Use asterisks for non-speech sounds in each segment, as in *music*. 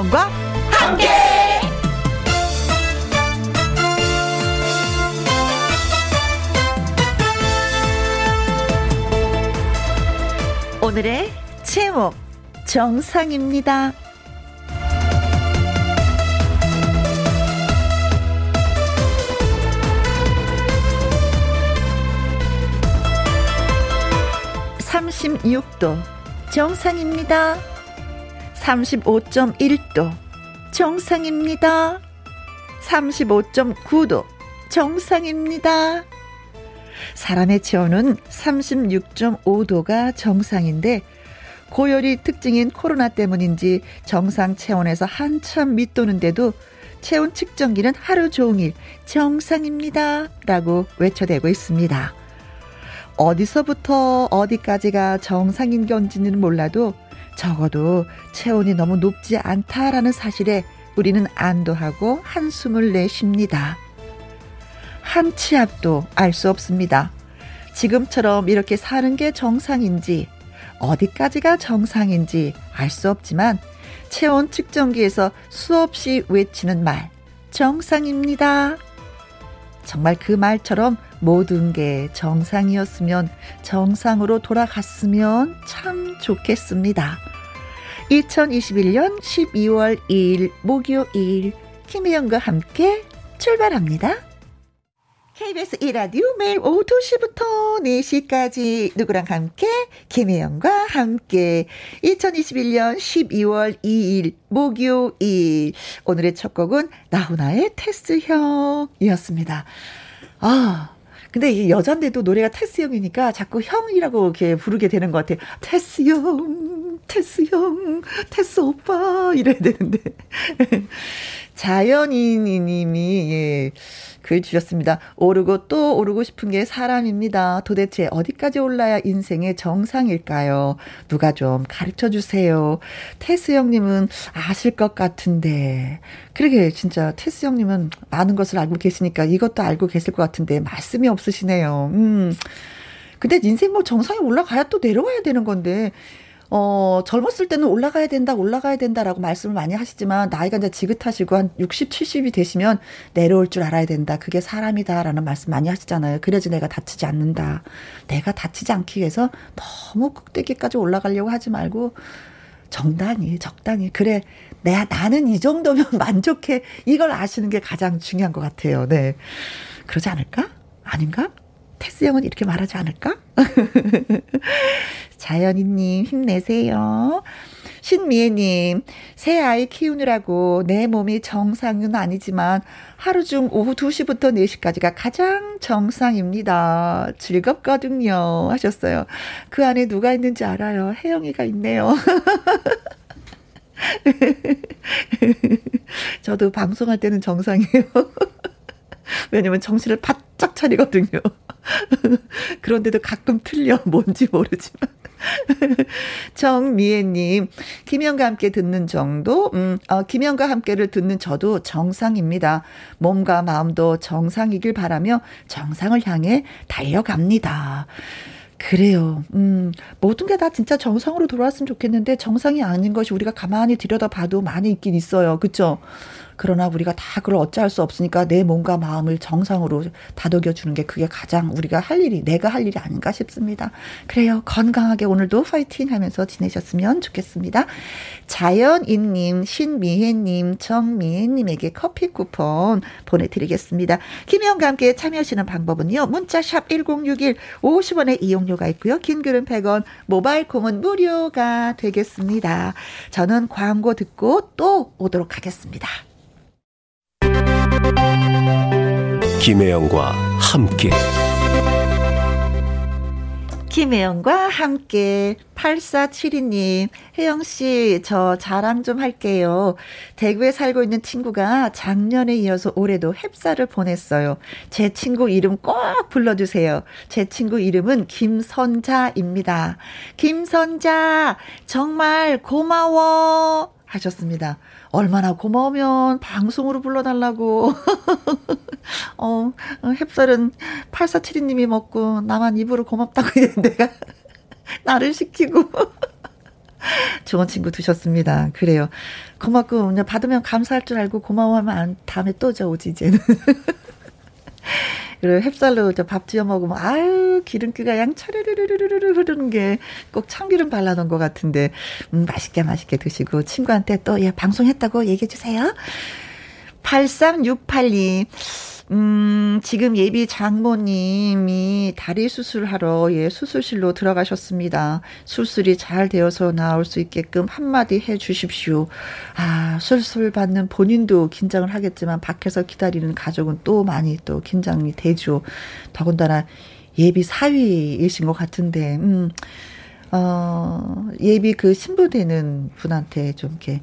김혜영과 함께. 오늘의 제목 정상입니다. 36도 정상입니다. 35.1도 정상입니다. 35.9도 정상입니다. 사람의 체온은 36.5도가 정상인데 고열이 특징인 코로나 때문인지 정상 체온에서 한참 밑도는데도 체온 측정기는 하루 종일 정상입니다. 라고 외쳐대고 있습니다. 어디서부터 어디까지가 정상인 건지는 몰라도 적어도 체온이 너무 높지 않다라는 사실에 우리는 안도하고 한숨을 내쉽니다. 한치 앞도 알 수 없습니다. 지금처럼 이렇게 사는 게 정상인지, 어디까지가 정상인지 알 수 없지만, 체온 측정기에서 수없이 외치는 말, 정상입니다. 정말 그 말처럼 모든 게 정상이었으면 정상으로 돌아갔으면 참 좋겠습니다. 2021년 12월 2일 목요일 김혜영과 함께 출발합니다. KBS 1라디오 매일 오후 2시부터 4시까지 누구랑 함께 김혜영과 함께 2021년 12월 2일 목요일 오늘의 첫 곡은 나훈아의 테스형이었습니다. 아 근데 이 여잔데도 노래가 테스 형이니까 자꾸 형이라고 이렇게 부르게 되는 것 같아요. 테스 형, 테스 형, 테스 오빠 이래야 되는데. *laughs* 자연인님이 예. 글 주셨습니다. 오르고 또 오르고 싶은 게 사람입니다. 도대체 어디까지 올라야 인생의 정상일까요? 누가 좀 가르쳐 주세요. 테스 형님은 아실 것 같은데. 그러게, 진짜 테스 형님은 많은 것을 알고 계시니까 이것도 알고 계실 것 같은데 말씀이 없으시네요. 음. 근데 인생 뭐 정상에 올라가야 또 내려와야 되는 건데, 어, 젊었을 때는 올라가야 된다, 올라가야 된다라고 말씀을 많이 하시지만, 나이가 이제 지긋하시고 한 60, 70이 되시면 내려올 줄 알아야 된다. 그게 사람이다라는 말씀 많이 하시잖아요. 그래야지 내가 다치지 않는다. 내가 다치지 않기 위해서 너무 꼭대기까지 올라가려고 하지 말고, 정당히, 적당히. 그래, 내가, 나는 이 정도면 *laughs* 만족해. 이걸 아시는 게 가장 중요한 것 같아요. 네. 그러지 않을까? 아닌가? 테스 형은 이렇게 말하지 않을까? *laughs* 자연이님, 힘내세요. 신미애님, 새 아이 키우느라고 내 몸이 정상은 아니지만 하루 중 오후 2시부터 4시까지가 가장 정상입니다. 즐겁거든요. 하셨어요. 그 안에 누가 있는지 알아요. 혜영이가 있네요. *laughs* 저도 방송할 때는 정상이에요. *laughs* 왜냐면 정신을 바짝 차리거든요. *laughs* 그런데도 가끔 틀려. 뭔지 모르지만. *laughs* 정미애님, 김영과 함께 듣는 정도, 음, 어, 김영과 함께를 듣는 저도 정상입니다. 몸과 마음도 정상이길 바라며 정상을 향해 달려갑니다. 그래요. 음, 모든 게 다 진짜 정상으로 돌아왔으면 좋겠는데 정상이 아닌 것이 우리가 가만히 들여다봐도 많이 있긴 있어요. 그쵸? 그러나 우리가 다 그걸 어찌할 수 없으니까 내 몸과 마음을 정상으로 다독여 주는 게 그게 가장 우리가 할 일이 내가 할 일이 아닌가 싶습니다. 그래요. 건강하게 오늘도 파이팅 하면서 지내셨으면 좋겠습니다. 자연인 님, 신미혜 님, 정미혜 님에게 커피 쿠폰 보내 드리겠습니다. 김혜영과 함께 참여하시는 방법은요. 문자샵 1061 50원의 이용료가 있고요. 긴 글은 100원, 모바일 콩은 무료가 되겠습니다. 저는 광고 듣고 또 오도록 하겠습니다. 김혜영과 함께 김혜영과 함께 8472님 혜영씨 저 자랑 좀 할게요. 대구에 살고 있는 친구가 작년에 이어서 올해도 햅쌀을 보냈어요. 제 친구 이름 꼭 불러주세요. 제 친구 이름은 김선자입니다. 김선자 정말 고마워 하셨습니다. 얼마나 고마우면 방송으로 불러달라고. *laughs* 어, 햅쌀은 8472님이 먹고 나만 입으로 고맙다고 내가 *laughs* 나를 시키고. *laughs* 좋은 친구 두셨습니다. 그래요. 고맙고, 받으면 감사할 줄 알고 고마워하면 다음에 또 저 오지, 이제는. *laughs* 그리고 햅쌀로 밥 지어 먹으면 아유 기름기가 양 차르르르르르 흐르는 게 꼭 참기름 발라놓은 것 같은데 음, 맛있게 맛있게 드시고 친구한테 또 예, 방송했다고 얘기해 주세요. 8368님 음, 지금 예비 장모님이 다리 수술하러 예, 수술실로 들어가셨습니다. 수술이 잘 되어서 나올 수 있게끔 한마디 해 주십시오. 아, 수술 받는 본인도 긴장을 하겠지만 밖에서 기다리는 가족은 또 많이 또 긴장이 되죠. 더군다나 예비 사위이신 것 같은데, 음, 어, 예비 그 신부 되는 분한테 좀 이렇게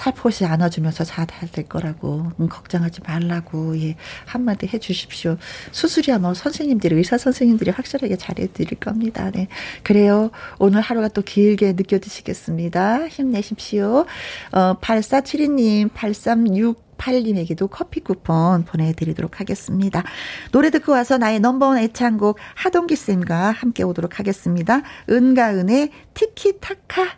살포시 안아주면서 잘 될 거라고 음, 걱정하지 말라고 예 한마디 해주십시오. 수술이야 뭐 선생님들이 의사 선생님들이 확실하게 잘해드릴 겁니다. 네 그래요. 오늘 하루가 또 길게 느껴지시겠습니다. 힘내십시오. 어 8472님 836 8님에게도 커피 쿠폰 보내드리도록 하겠습니다. 노래 듣고 와서 나의 넘버원 애창곡 하동기 쌤과 함께 오도록 하겠습니다. 은가은의 티키타카.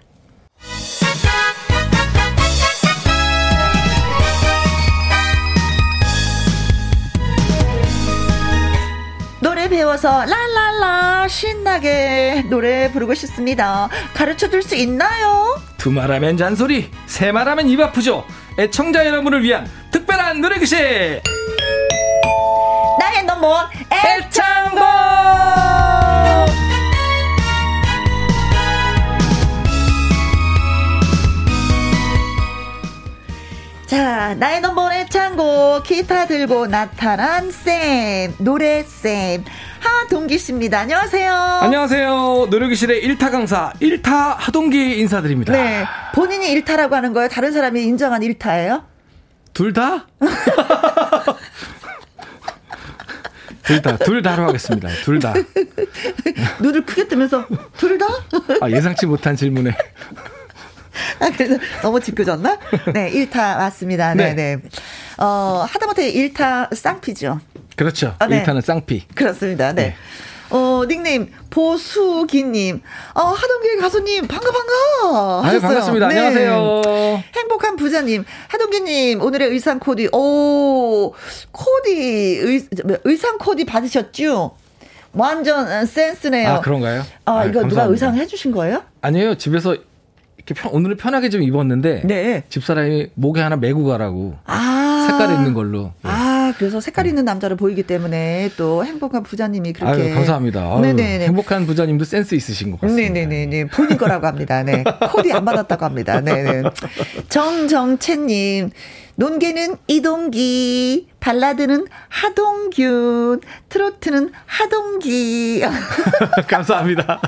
노래 배워서 랄랄라 신나게 노래 부르고 싶습니다. 가르쳐 줄 수 있나요? 두 말하면 잔소리, 세 말하면 입 아프죠. 애청자 여러분을 위한 특별한 노래 교실. 나의 넘버 애창곡. 자, 나의 넘버원 애창곡, 기타 들고 나타난 쌤, 노래 쌤, 하동기 씨입니다. 안녕하세요. 안녕하세요. 노래교실의 일타 강사, 일타 하동기 인사드립니다. 네. 본인이 일타라고 하는 거예요? 다른 사람이 인정한 일타예요? 둘 다? *laughs* 둘 다, 둘 다로 하겠습니다. 둘 다. *laughs* 눈을 크게 뜨면서, 둘 다? 아, 예상치 못한 질문에. 아, *laughs* 그래서 너무 짓궂었나? 네, 1타 맞습니다. 네, 네. 네. 어, 하다못해 1타 쌍피죠. 그렇죠. 아, 네. 1타는 쌍피. 그렇습니다. 네. 네. 어, 닉네임, 보수기님. 어, 하동길 가수님, 반가, 반가. 아유, 반갑습니다. 네. 안녕하세요. 행복한 부자님, 하동기님, 오늘의 의상 코디, 오, 코디, 의, 의상 코디 받으셨죠? 완전 센스네요. 아, 그런가요? 아, 이거 감사합니다. 누가 의상 해주신 거예요? 아니에요. 집에서 이렇게 편, 오늘은 편하게 좀 입었는데 네. 집사람이 목에 하나 메고 가라고 아~ 색깔 있는 걸로. 예. 아 그래서 색깔 있는 남자를 보이기 때문에 또 행복한 부자님이 그렇게 아유, 감사합니다. 네네 행복한 부자님도 센스 있으신 것 같습니다. 네네네 본인 거라고 합니다. 네 코디 안 받았다고 합니다. 네네 정정채님 논개는 이동기, 발라드는 하동균, 트로트는 하동기. *laughs* 감사합니다.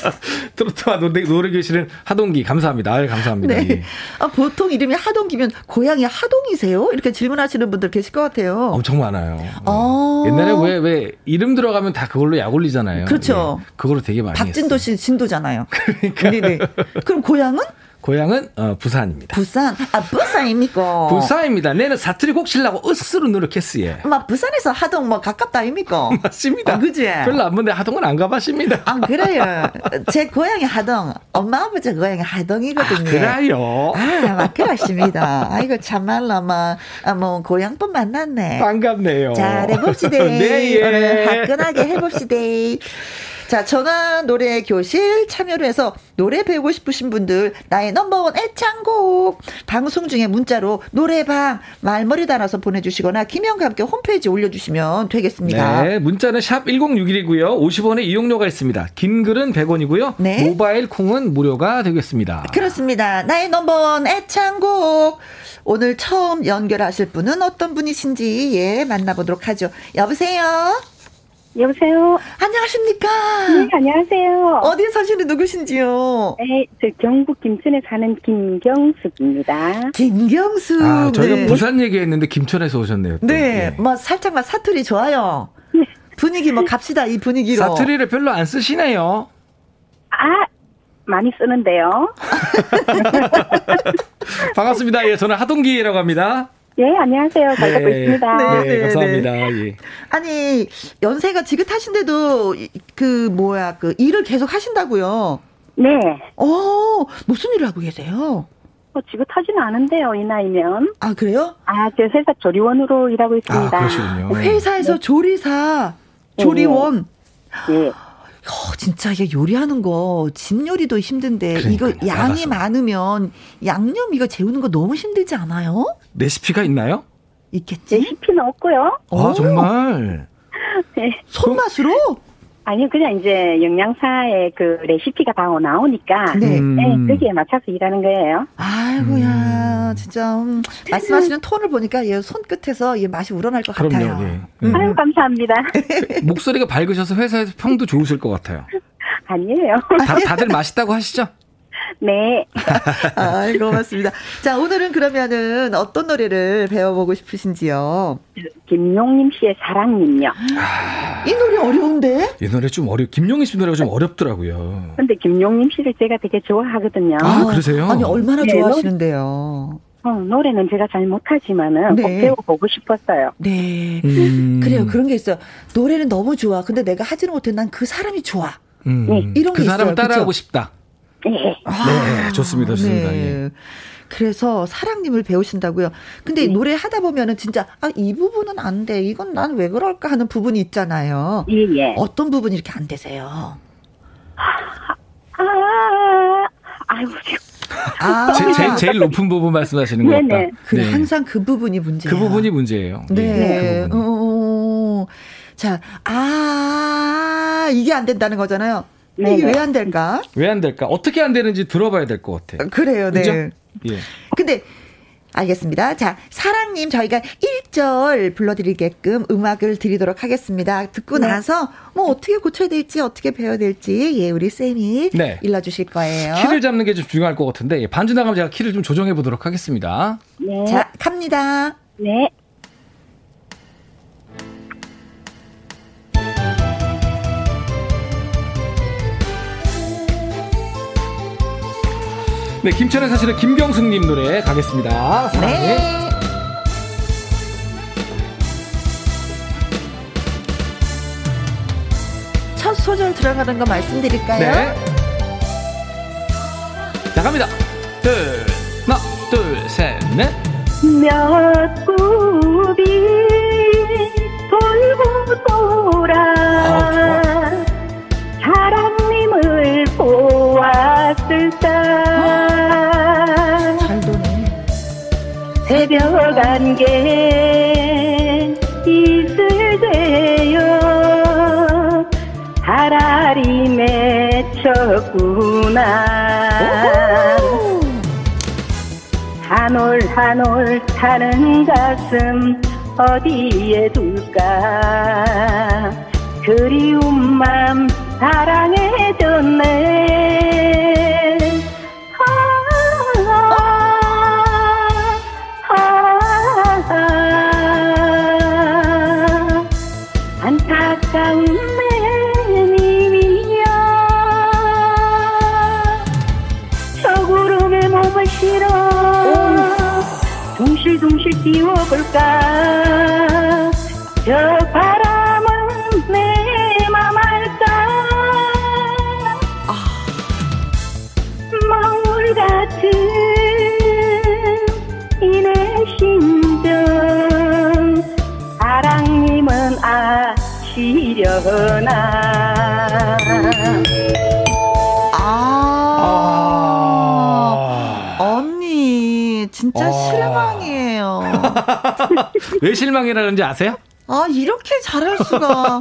*laughs* 트로트와 노래, 노래 교실은 하동기. 감사합니다. 아유, 감사합니다. 네. 아, 보통 이름이 하동기면 고향이 하동이세요? 이렇게 질문하시는 분들 계실 것 같아요. 엄청 많아요. 아~ 옛날에 왜, 왜 이름 들어가면 다 그걸로 약 올리잖아요. 그렇죠. 네. 그걸로 되게 많이 박진도 씨 진도잖아요. *laughs* 그러니까. 네네. 그럼 고향은? 고향은 어, 부산입니다. 부산? 아 부산입니까? *laughs* 부산입니다. 내는 사투리 곡 치려고 으스로 노력했어요. 막 부산에서 하동 뭐 가깝다 아닙니까? *laughs* 맞습니다. 아, 그지? 별로 안 먼데 하동은 안 가봤습니다. 아 그래요. *laughs* 제 고향이 하동, 엄마 아버지 고향이 하동이거든요. 아, 그래요? 아 막 그렇습니다. 아이고 참말로 막뭐 아, 고향분 만났네. 반갑네요. 잘해봅시다. 네, 예. 오늘 화끈하게 해봅시다. 자, 전화 노래 교실 참여를 해서 노래 배우고 싶으신 분들 나의 넘버원 애창곡 방송 중에 문자로 노래방 말머리 달아서 보내주시거나 김영과 함께 홈페이지 올려주시면 되겠습니다. 네, 문자는 샵 1061이고요. 50원의 이용료가 있습니다. 긴 글은 100원이고요. 네. 모바일 콩은 무료가 되겠습니다. 그렇습니다. 나의 넘버원 애창곡 오늘 처음 연결하실 분은 어떤 분이신지 예 만나보도록 하죠. 여보세요. 여보세요. 안녕하십니까? 네, 안녕하세요. 어디에 사시는 누구신지요? 네, 저 경북 김천에 사는 김경숙입니다. 김경숙. 아, 저희가 네. 부산 얘기했는데 김천에서 오셨네요. 또. 네, 네, 뭐 살짝만 사투리 좋아요. 네. 분위기 뭐 갑시다 이 분위기로. 사투리를 별로 안 쓰시네요. 아, 많이 쓰는데요. *laughs* 반갑습니다. 예, 저는 하동기라고 합니다. 예, 안녕하세요. 잘 듣고 네. 있습니다. 네, 네, 네 감사합니다. 네. 예. 아니, 연세가 지긋하신데도 그 뭐야, 그 일을 계속 하신다고요? 네. 어, 무슨 일을 하고 계세요? 어, 지긋하지는 않은데요, 이 나이면. 아, 그래요? 아, 저 회사 조리원으로 일하고 있습니다. 아, 그러시군요. 어, 회사에서 네. 조리사, 조리원. 네. 네. 어, 진짜 이게 요리하는 거, 집 요리도 힘든데, 그러니까요, 이거 양이 나가서. 많으면 양념 이거 재우는 거 너무 힘들지 않아요? 레시피가 있나요? 있겠지? 레시피는 없고요. 아, 정말? 네. 손맛으로? 아니요, 그냥 이제 영양사의 그 레시피가 다 나오니까. 네. 음. 네 거기에 맞춰서 일하는 거예요. 아이고야, 음. 진짜, 음, 말씀하시는 톤을 보니까 얘 손끝에서 얘 맛이 우러날 것 그럼요, 같아요. 네. 음. 아유, 감사합니다. *laughs* 목소리가 밝으셔서 회사에서 평도 좋으실 것 같아요. 아니에요. 다, 다들 맛있다고 하시죠? 네. *laughs* 아, 고맙습니다. 자, 오늘은 그러면은 어떤 노래를 배워보고 싶으신지요? 김용림 씨의 사랑님요. 아, 이 노래 어려운데? 이 노래 좀 어려, 김용림 씨 노래가 좀 어렵더라고요. 근데 김용림 씨를 제가 되게 좋아하거든요. 아, 그러세요? 아니, 얼마나 네, 좋아하시는데요? 어, 노래는 제가 잘 못하지만은 네. 꼭 배워보고 싶었어요. 네. 음. 그래요. 그런 게 있어요. 노래는 너무 좋아. 근데 내가 하지는 못해. 난 그 사람이 좋아. 음. 네. 이런 그 사람을 따라하고 그쵸? 싶다. 네. 아, 네, 좋습니다, 좋습니다. 네. 예. 그래서 사랑님을 배우신다고요. 근데 네. 노래 하다 보면은 진짜 아 이 부분은 안 돼. 이건 난 왜 그럴까 하는 부분이 있잖아요. 예, 예. 어떤 부분이 이렇게 안 되세요? 아, 아이고 아, 제, 제, 제일 높은 부분 말씀하시는 것 같다. 그 네. 항상 그 부분이 문제예요. 그 부분이 문제예요. 네. 네. 그 어, 어, 어, 자, 아 이게 안 된다는 거잖아요. 이게 왜 안 될까? 왜 안 될까? 어떻게 안 되는지 들어봐야 될 것 같아요. 그래요, 네. 그죠? 예. 근데 알겠습니다. 자, 사랑님 저희가 1절 불러드리게끔 음악을 드리도록 하겠습니다. 듣고 네. 나서 뭐 어떻게 고쳐야 될지 어떻게 배워야 될지 예 우리 쌤이 네. 일러주실 거예요. 키를 잡는 게 좀 중요할 것 같은데 예, 반주 나가면 제가 키를 좀 조정해 보도록 하겠습니다. 네. 자, 갑니다. 네. 네, 김천에 사시는 김경숙님 노래 가겠습니다. 사랑해. 네. 첫 소절 들어가는 거 말씀드릴까요? 네. 나갑니다. 둘, 하나, 둘, 셋, 넷. 몇 굽이 돌고 돌아 아, 사랑님을 보았을 때 안개 있을 때요. 하라리 맺혔구나. 한올 한올 타는 가슴 어디에 둘까? 그리운 맘 사랑해줬네 둥실둥실 띄워볼까 저 바람은 내맘 알까 아. 마을 같은 이내 심정 사랑님은 아 시려나 아, 언니 진짜 아. 실망이에요. *laughs* 왜 실망이라는지 아세요? 아 이렇게 잘할 수가.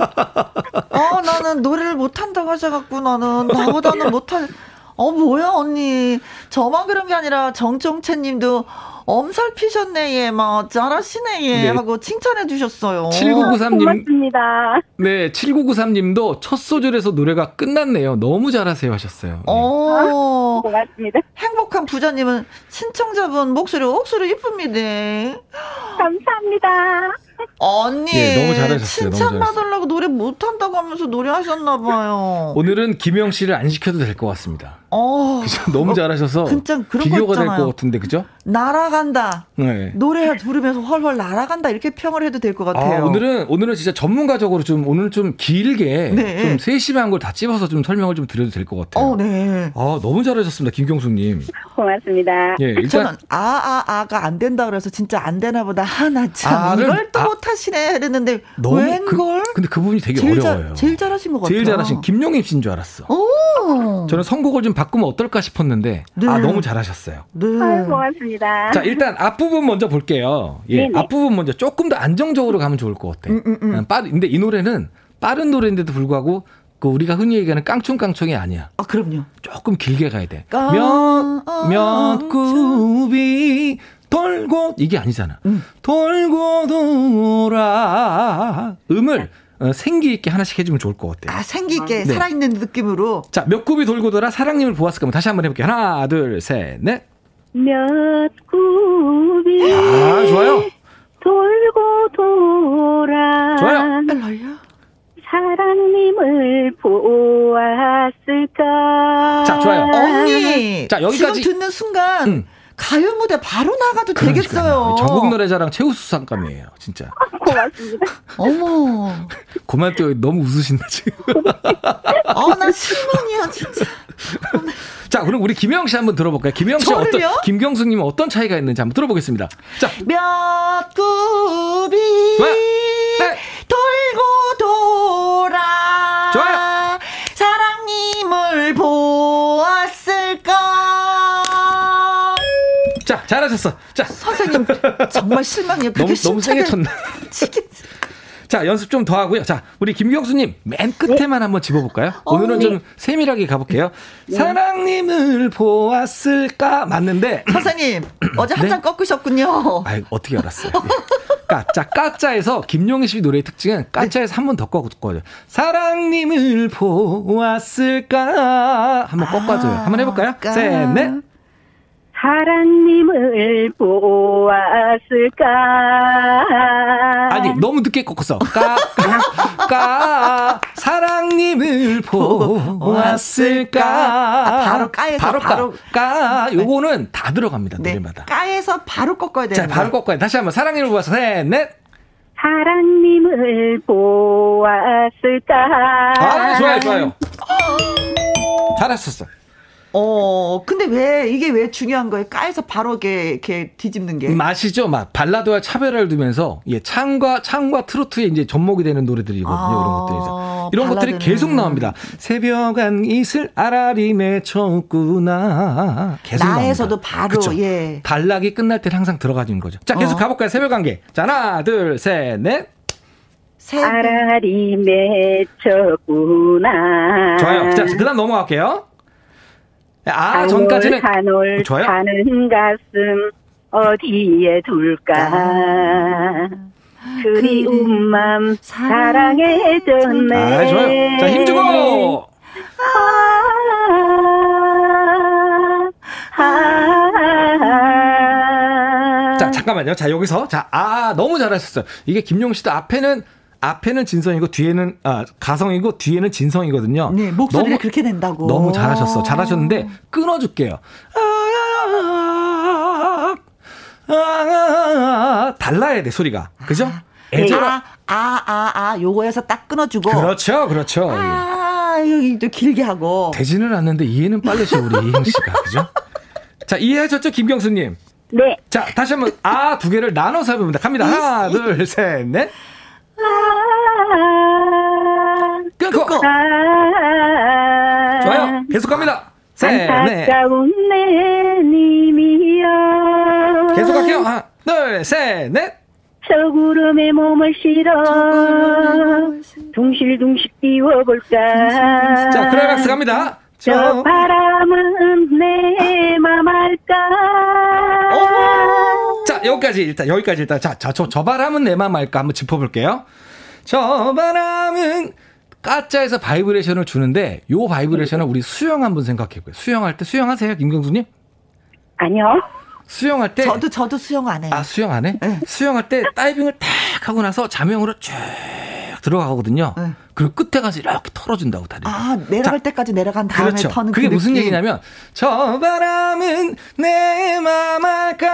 아 나는 노래를 못한다고 하셔갖고 나는 나보다는 못할. 어 뭐야 언니 저만 그런 게 아니라 정정채님도 엄살 피셨네, 예, 막, 잘하시네, 예, 네. 하고 칭찬해 주셨어요. 7993님. 고맙습니다. 네, 7993님도 첫 소절에서 노래가 끝났네요. 너무 잘하세요 하셨어요. 네. 어, 고맙습니다. 행복한 부자님은 신청자분 목소리, 목소리 이쁩니다. 감사합니다. 언니. 예, 너무 잘하셨어요. 칭찬 받으려고 못한다고 노래 못한다고 하면서 노래하셨나봐요. 오늘은 김영 씨를 안 시켜도 될 것 같습니다. 어, 그죠? 너무 잘하셔서 비교가 될 것 같은데 그죠? 날아간다. 네. 노래 부르면서 헐헐 날아간다 이렇게 평을 해도 될 것 같아요. 아, 오늘은 오늘은 진짜 전문가적으로 좀 오늘 좀 길게 네. 좀 세심한 걸 다 찝어서 좀 설명을 좀 드려도 될 것 같아요. 어, 네. 아 너무 잘하셨습니다, 김경수님. 고맙습니다. 예, 일단 저는 아아 아, 아, 가 안 된다 그래서 진짜 안 되나 보다. 하나 참 이걸 또 아, 못하시네 했는데 웬걸? 그, 근데 그분이 되게 제일 어려워요. 자, 제일 잘하신 것 같아요. 제일 잘하신 김용임 씨인 줄 알았어. 오. 저는 선곡을 좀 바꾸면 어떨까 싶었는데 네. 아 너무 잘하셨어요. 네. 아유, 고맙습니다. 자 일단 앞부분 먼저 볼게요. 예, 네네. 앞부분 먼저 조금 더 안정적으로 가면 좋을 것 같아. 음, 음, 음. 빠 근데 이 노래는 빠른 노래인데도 불구하고 그 우리가 흔히 얘기하는 깡총깡총이 아니야. 아 그럼요. 조금 길게 가야 돼. 몇몇 굽이 돌고 이게 아니잖아. 음. 돌고 돌아 음을 어, 생기 있게 하나씩 해주면 좋을 것 같아요. 아 생기 있게 네. 살아있는 느낌으로. 자, 몇 굽이 돌고 돌아 사랑님을 보았을까? 다시 한번 해볼게요. 하나, 둘, 셋, 넷. 몇 굽이. 아, 좋아요. 돌고 돌아. 좋아요. 사랑님을 보았을까. 자, 좋아요. 언니. 자, 여기까지. 지금 듣는 순간. 음. 가요 무대 바로 나가도 되겠어요. 전국 노래자랑 최우 수상감이에요, 진짜. 고맙습니다. *laughs* 어머. 고만 또 너무 웃으신다 지금. 어, *laughs* 나 실망이야 진짜. *laughs* 자, 그럼 우리 김영 씨 한번 들어볼까요? 김영 씨 어떤 김경수님 은 어떤 차이가 있는지 한번 들어보겠습니다. 자, 몇 굽이 네. 돌고 돌아. 좋아요. 잘하셨어. 자. 선생님, 정말 실망이에요. 너무, 너무 세게 쳤네. *laughs* 자, 연습 좀 더 하고요. 자, 우리 김경수님, 맨 끝에만 네? 한번 집어볼까요? 어, 오늘은 네. 좀 세밀하게 가볼게요. 네. 사랑님을 보았을까? 맞는데. 선생님, *clears throat* 어제 한장 네? 꺾으셨군요. 아 어떻게 알았어요? 까짜, 까짜에서 김용희 씨 노래의 특징은 까짜에서 한 번 더 꺾어줘요. 사랑님을 보았을까? 한번 꺾어줘요. 한번 해볼까요? 아, 셋, 넷. 사랑님을 보았을까? 아니, 너무 늦게 꺾었어. 까, 까, 까, 사랑님을 보았을까? 아, 바로 까에서 바로, 바로 까. 까. 요거는 다 들어갑니다, 네. 노래마다. 까에서 바로 꺾어야 돼요. 자, 바로 꺾어야 돼. 다시 한번 사랑님을 보았어. 셋, 넷. 사랑님을 보았을까? 아, 좋아요, 좋아요. 잘하셨어. 어, 근데 왜, 이게 왜 중요한 거예요? 까에서 바로 이렇게, 이렇게 뒤집는 게. 맛이죠. 막, 발라드와 차별화를 두면서, 예, 창과, 창과 트로트에 이제 접목이 되는 노래들이거든요. 아, 이런 것들이. 이런 발라드는. 것들이 계속 나옵니다. 새벽 한 이슬 아라리 맺혔구나. 계속 나에서도 나옵니다. 바로, 그쵸? 예. 단락이 끝날 때 항상 들어가는 거죠. 자, 계속 어. 가볼까요? 새벽 관계. 자, 하나, 둘, 셋, 넷. 아라리 맺혔구나. 좋아요. 자, 그 다음 넘어갈게요. 아, 전까지는 한올 어, 좋아요. 가는 가슴 어디에 둘까? 아. 그리운 맘 사랑해 줬네. 아, 좋아요. 자, 힘주고. 아, 아, 자, 잠깐만요. 자, 여기서. 자, 아, 너무 잘하셨어요. 이게 김용 씨도 앞에는 앞에는 진성이고 뒤에는 아 가성이고 뒤에는 진성이거든요. 네, 목소리가 너무, 그렇게 된다고. 너무 잘하셨어. 잘하셨는데 끊어줄게요. 아, 아, 아, 달라야 돼 소리가. 그죠? 애절 아, 아, 아, 아, 요거에서 딱 끊어주고. 그렇죠, 그렇죠. 아, 여기 또 길게 하고. 되지는 않는데 이해는 빨리셔 우리 *laughs* 이행 씨가 그죠? 자 이해하셨죠, 김경수님? 네. 자 다시 한번 아 두 개를 나눠서 해봅니다. 갑니다. 하나, 둘, 셋, 넷. 끊고. 좋아요. 계속 갑니다. 셋, 넷. 내 님이여. 계속 갈게요. 하나, 둘, 셋, 넷. 저 구름에 몸을 실어 둥실둥실 띄워볼까 자 크라이막스 갑니다 저 바람은 내 맘 알까 자 여기까지 일단 여기까지 일단 자저 저 바람은 내 맘 알까 한번 짚어볼게요 저 바람은 까 자에서 바이브레이션을 주는데 요 바이브레이션을 우리 수영 한번 생각해보요 수영할 때 수영하세요, 김경수님? 아니요. 수영할 때 저도 저도 수영 안 해요. 아 수영 안 해? 네. 수영할 때 다이빙을 탁 하고 나서 잠영으로 쭉 들어가거든요. 네. 그리고 끝에 가서 이렇게 털어준다고 다리. 아 내려갈 자, 때까지 내려간 다음에 그렇죠. 터는 그게 그 무슨 얘기냐면 저 바람은 내맘 알까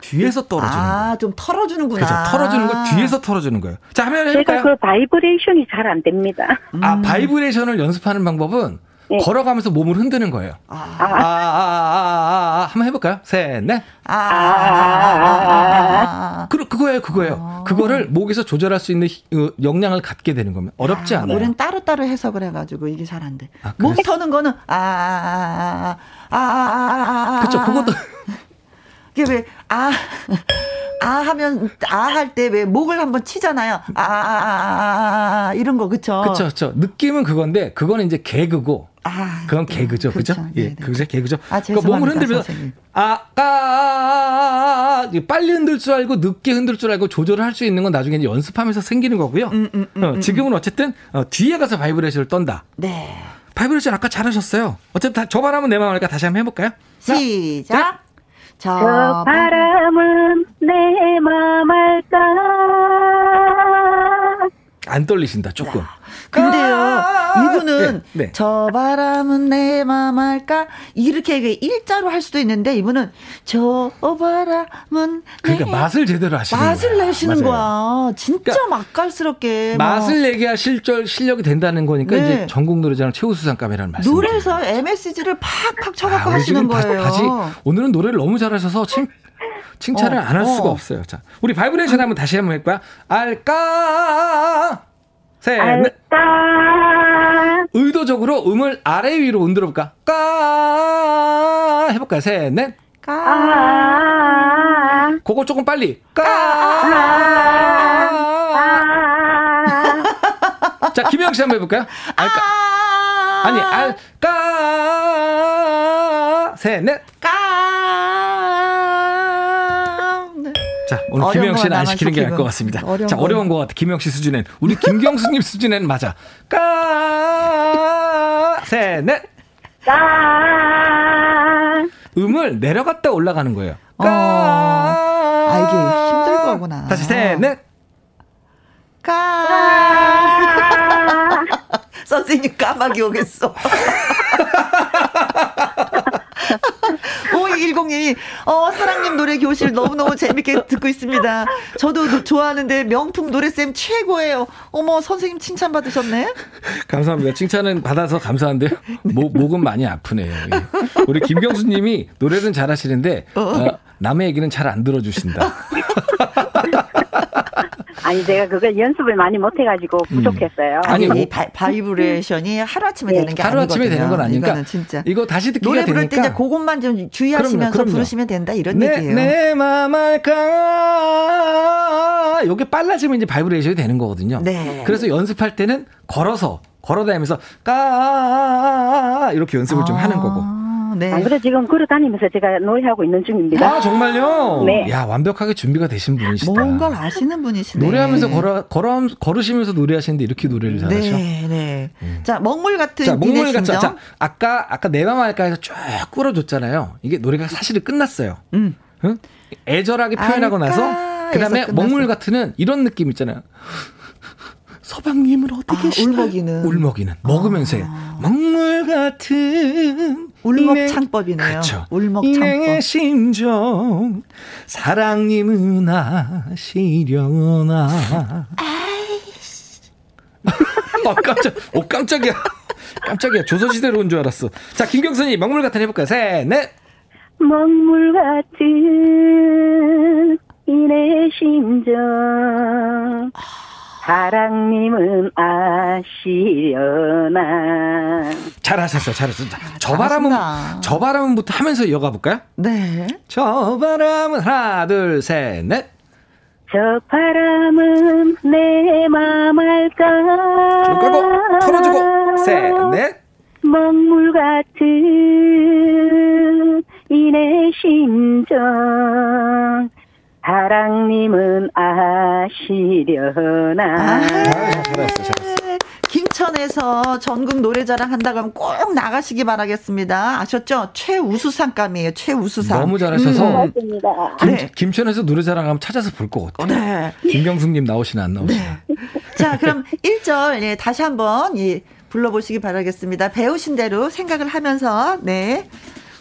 뒤에서 떨어주는 아, 좀 털어주는구나. 그렇죠. 털어주는 거 뒤에서 털어주는 거예요. 자, 하면 해볼까요? 제가 그 바이브레이션이 잘 안 됩니다. 아, 음. 바이브레이션을 연습하는 방법은 네. 걸어가면서 몸을 흔드는 거예요. 아, 아, 아, 아, 아, 아, 아. 한번 해볼까요? 셋, 넷. 아, 아, 아, 그, 그거예요, 그거예요. 아. 그거를 목에서 조절할 수 있는 역량을 갖게 되는 겁니다. 어렵지 않아요. 우리는 따로따로 해석을 해가지고 이게 잘 안 돼. 아, 목 터는 거는, 아, 아, 아, 아, 아, 아. 그쵸, 그것도. 이게 왜, 아, 아 하면, 아 할 때 왜 목을 한번 치잖아요. 아, 아, 아, 아, 이런 거, 그쵸? 그쵸, 그쵸. 느낌은 그건데, 그거는 이제 개그고, 아, 그건 개그죠, 그죠? 그렇죠. 예, 그게 개그죠. 아, 그러니까 몸을 흔들면서 아까 빨리 흔들 줄 알고 늦게 흔들 줄 알고 조절을 할 수 있는 건 나중에 연습하면서 생기는 거고요. 음, 음, 음, 어, 지금은 어쨌든 어, 뒤에 가서 바이브레이션을 떤다. 네. 바이브레이션 아까 잘하셨어요. 어쨌든 저 바람은 내 맘 알까 다시 한번 해볼까요? 시작. 저, 저 바람은 내 마음 알까. 안 떨리신다 조금. 근데요, 아~ 이분은 네, 네. 저 바람은 내 맘 알까 이렇게 일자로 할 수도 있는데 이분은 저 바람은 그러니까 맛을 제대로 하시는 맛을 거야. 내시는 맞아요. 거야. 진짜 그러니까 맛깔스럽게 맛을 내게 할 실절 실력이 된다는 거니까 네. 이제 전국 노래자랑 최우수상감이라는 말씀. 노래에서 MSG를 팍팍 쳐갖고 아, 하시는 거예요. 다시, 오늘은 노래를 너무 잘하셔서 칭, 칭찬을 어, 안할 수가 어. 없어요. 자, 우리 바이브레이션 한번 다시 한번 해볼까요? 알까? 셋, 넷. 의도적으로 음을 아래 위로 흔들어 볼까? 까 해볼까요? 셋, 넷. 까. 그거 조금 빨리. 까. 자, 김영 씨 한번 해볼까요? 알까? 아니, 알까. 셋, 넷. 자, 오늘 김영 씨는 안 시키는 게 나을 것 같습니다. 어려운 자, 어려운 것 같아. 김영 씨 수준엔. 우리 김경수님 수준엔 맞아. 까, 셋, 넷. 까. 음을 내려갔다 올라가는 거예요. 까. 어. 아, 이게 힘들 거구나. 다시 셋, 넷. 까. *laughs* 선생님 까마귀 오겠어. *laughs* 5210님이, 어, 사랑님 노래 교실 너무너무 재밌게 듣고 있습니다. 저도 좋아하는데 명품 노래쌤 최고예요. 어머, 선생님 칭찬받으셨네? 감사합니다. 칭찬은 받아서 감사한데요. 목, 목은 많이 아프네요. 예. 우리 김경수 님이 노래는 잘하시는데, 어. 어, 남의 얘기는 잘 안 들어주신다. *laughs* 아니 제가 그걸 연습을 많이 못해가지고 음. 부족했어요. 음. 아니 이 바, 바이브레이션이 하루아침에 네. 되는 게 하루 아침에 되는 건 아니니까. 이거는 진짜 이거 다시 듣기가 노래 부를 때 이제 그것만 좀 주의하시면서 그럼요, 그럼요. 부르시면 된다 이런 내, 얘기예요. 내맘 알까. 요게 빨라지면 이제 바이브레이션이 되는 거거든요. 네. 그래서 연습할 때는 걸어서 걸어다니면서 까 이렇게 연습을 아. 좀 하는 거고. 네. 안 그래 지금 걸어 다니면서 제가 노래하고 있는 중입니다. 아 정말요? 네. 야 완벽하게 준비가 되신 분이시다. 뭔걸 아시는 분이시네. 노래하면서 걸어 걸어 걸으시면서 노래하시는데 이렇게 노래를 잘하셔. 네, 네. 음. 자 먹물 같은 자 먹물 같은. 자 아까 아까 내맘 알까에서 쭉 끌어줬잖아요. 이게 노래가 사실은 끝났어요. 음. 응? 애절하게 표현하고 나서 그다음에 먹물 같은은 이런 느낌 있잖아요. 서방님은 어떻게 아? 울먹이는. 울먹이는. 먹으면서 아. 먹물 같은. 울먹 창법이네요. 그렇죠. 울먹 창법. 심정 사랑님은 아시려나. 아 깜짝, 오 깜짝이야. 깜짝이야. 조선시대로 온 줄 알았어. 자, 김경선이 먹물 같은 해볼까요? 셋, 넷. 먹물 같은 이내 심정. 사랑님은 아시려나. 잘하셨어, 잘하셨어. 아, 저 바람은, 저 바람은부터 하면서 이어가 볼까요? 네. 저 바람은 하나, 둘, 셋, 넷. 저 바람은 내 맘 알까. 쭉 끄고, 털어주고, 셋, 넷. 먹물 같은 이내 심정. 사랑님은 아시려나. 아, 잘했어, 잘했어. 김천에서 전국 노래자랑 한다고 하면 꼭 나가시기 바라겠습니다. 아셨죠? 최우수상감이에요. 최우수상. 너무 잘하셔서 음. 김, 네. 김천에서 노래자랑 하면 찾아서 볼 것 같아요. 네. 김경숙님 나오시나 안 나오시나. 네. 자, 그럼 1절 예, 다시 한번 예, 불러보시기 바라겠습니다. 배우신 대로 생각을 하면서 네.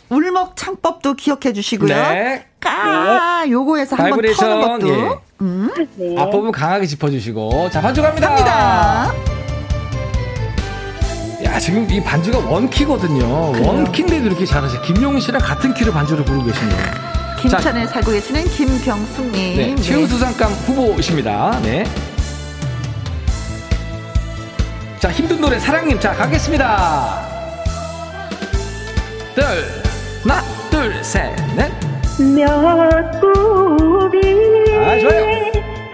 울먹 창법도 기억해 주시고요. 네. 까 요거에서 한번 터는 것도. 예. 음. 네. 앞부분 강하게 짚어주시고 자 반주 갑니다. 갑니다. 야 지금 이 반주가 원키거든요. 그래요? 원키인데도 이렇게 잘하세요. 김용훈 씨랑 같은 키로 반주를 부르고 계시네요. 김천에 자, 살고 계시는 김경숙님. 네, 네. 최우수상감 후보이십니다. 네. 자 힘든 노래 사랑님 자 가겠습니다. 둘 하나 둘 셋 넷 몇 굽이 아,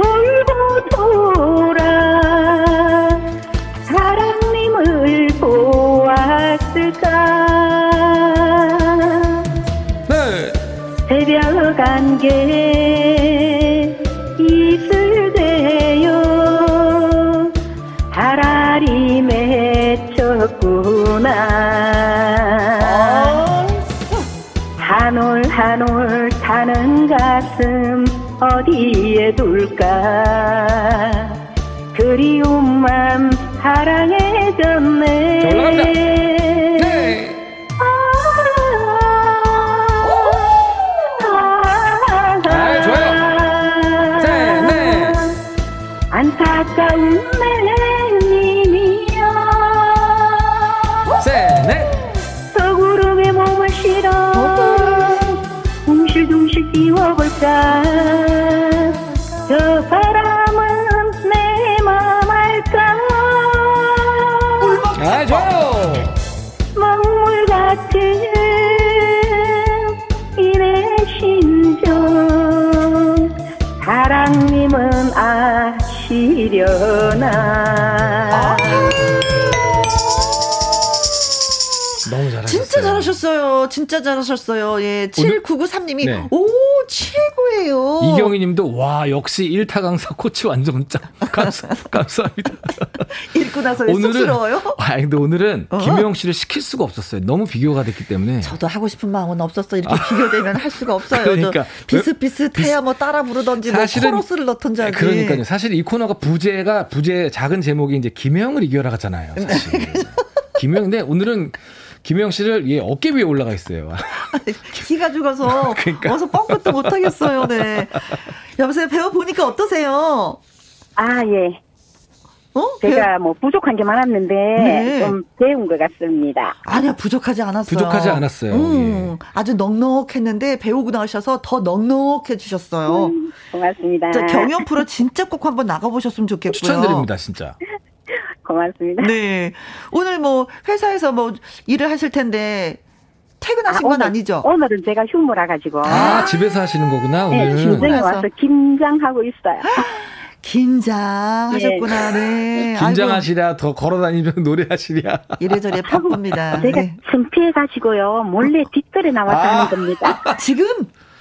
돌고 돌아 보았을까? 네. 새벽 안개 이슬 되어 하라리 맺혔구나. 한올 한올 타는 가슴 어디에 둘까? 그리움만 사랑해졌네 올라갑니다. 네. 아, 아, 아, 좋아요. 네, 네. 안타까운 내 님이여 네, 네. 서구름에 몸을 실어 둥실둥실 띄워볼까 잘하셨어요. 진짜 잘하셨어요. 예. 7993님이 네. 오, 최고예요. 이경희 님도 와, 역시 1타 강사 코치 완전 짱. *laughs* 감사, 감사합니다. *laughs* 읽고 나서 오늘은, 쑥스러워요? 아, 근데 오늘은 어? 김영 씨를 시킬 수가 없었어요. 너무 비교가 됐기 때문에. 저도 하고 싶은 마음은 없었어. 이렇게 아. 비교되면 할 수가 없어요. 그러니까 비슷비슷해야 뭐 따라 부르던지 뭐 사실은, 뭐 코러스를 넣던지 하지. 그러니까요. 사실 이 코너가 부제가 부제 작은 제목이 이제 김영을 이겨라 같잖아요. 사실. 네. 김영인데 오늘은 김영 씨를 예, 어깨 위에 올라가 있어요. 키가 죽어서 *laughs* 그러니까. 어서 뻥끗도 못 하겠어요. 네. 여보세요. 배워 보니까 어떠세요? 아 예. 어? 제가 뭐 부족한 게 많았는데 네. 좀 배운 것 같습니다. 아니야 부족하지 않았어요. 부족하지 않았어요. 음, 예. 아주 넉넉했는데 배우고 나셔서 더 넉넉해지셨어요. 음, 고맙습니다. 자, 경연 프로 진짜 꼭 한번 나가보셨으면 좋겠고요. 추천드립니다, 진짜. 고맙습니다. 네. 오늘 뭐 회사에서 뭐 일을 하실 텐데 퇴근하신 아, 건 아니죠? 오늘은 제가 휴무라 가지고. 아, 집에서 하시는 거구나, 네, 오늘. 네, 김장에 와서 김장하고 있어요. 긴장하셨구나, 네. 네. 긴장하시랴, 더 걸어다니면 *laughs* 노래하시랴. 이래저래 바쁩니다. 제가 네. 창피해가지고요, 몰래 뒷뜰에 나와서 아. 겁니다. 지금?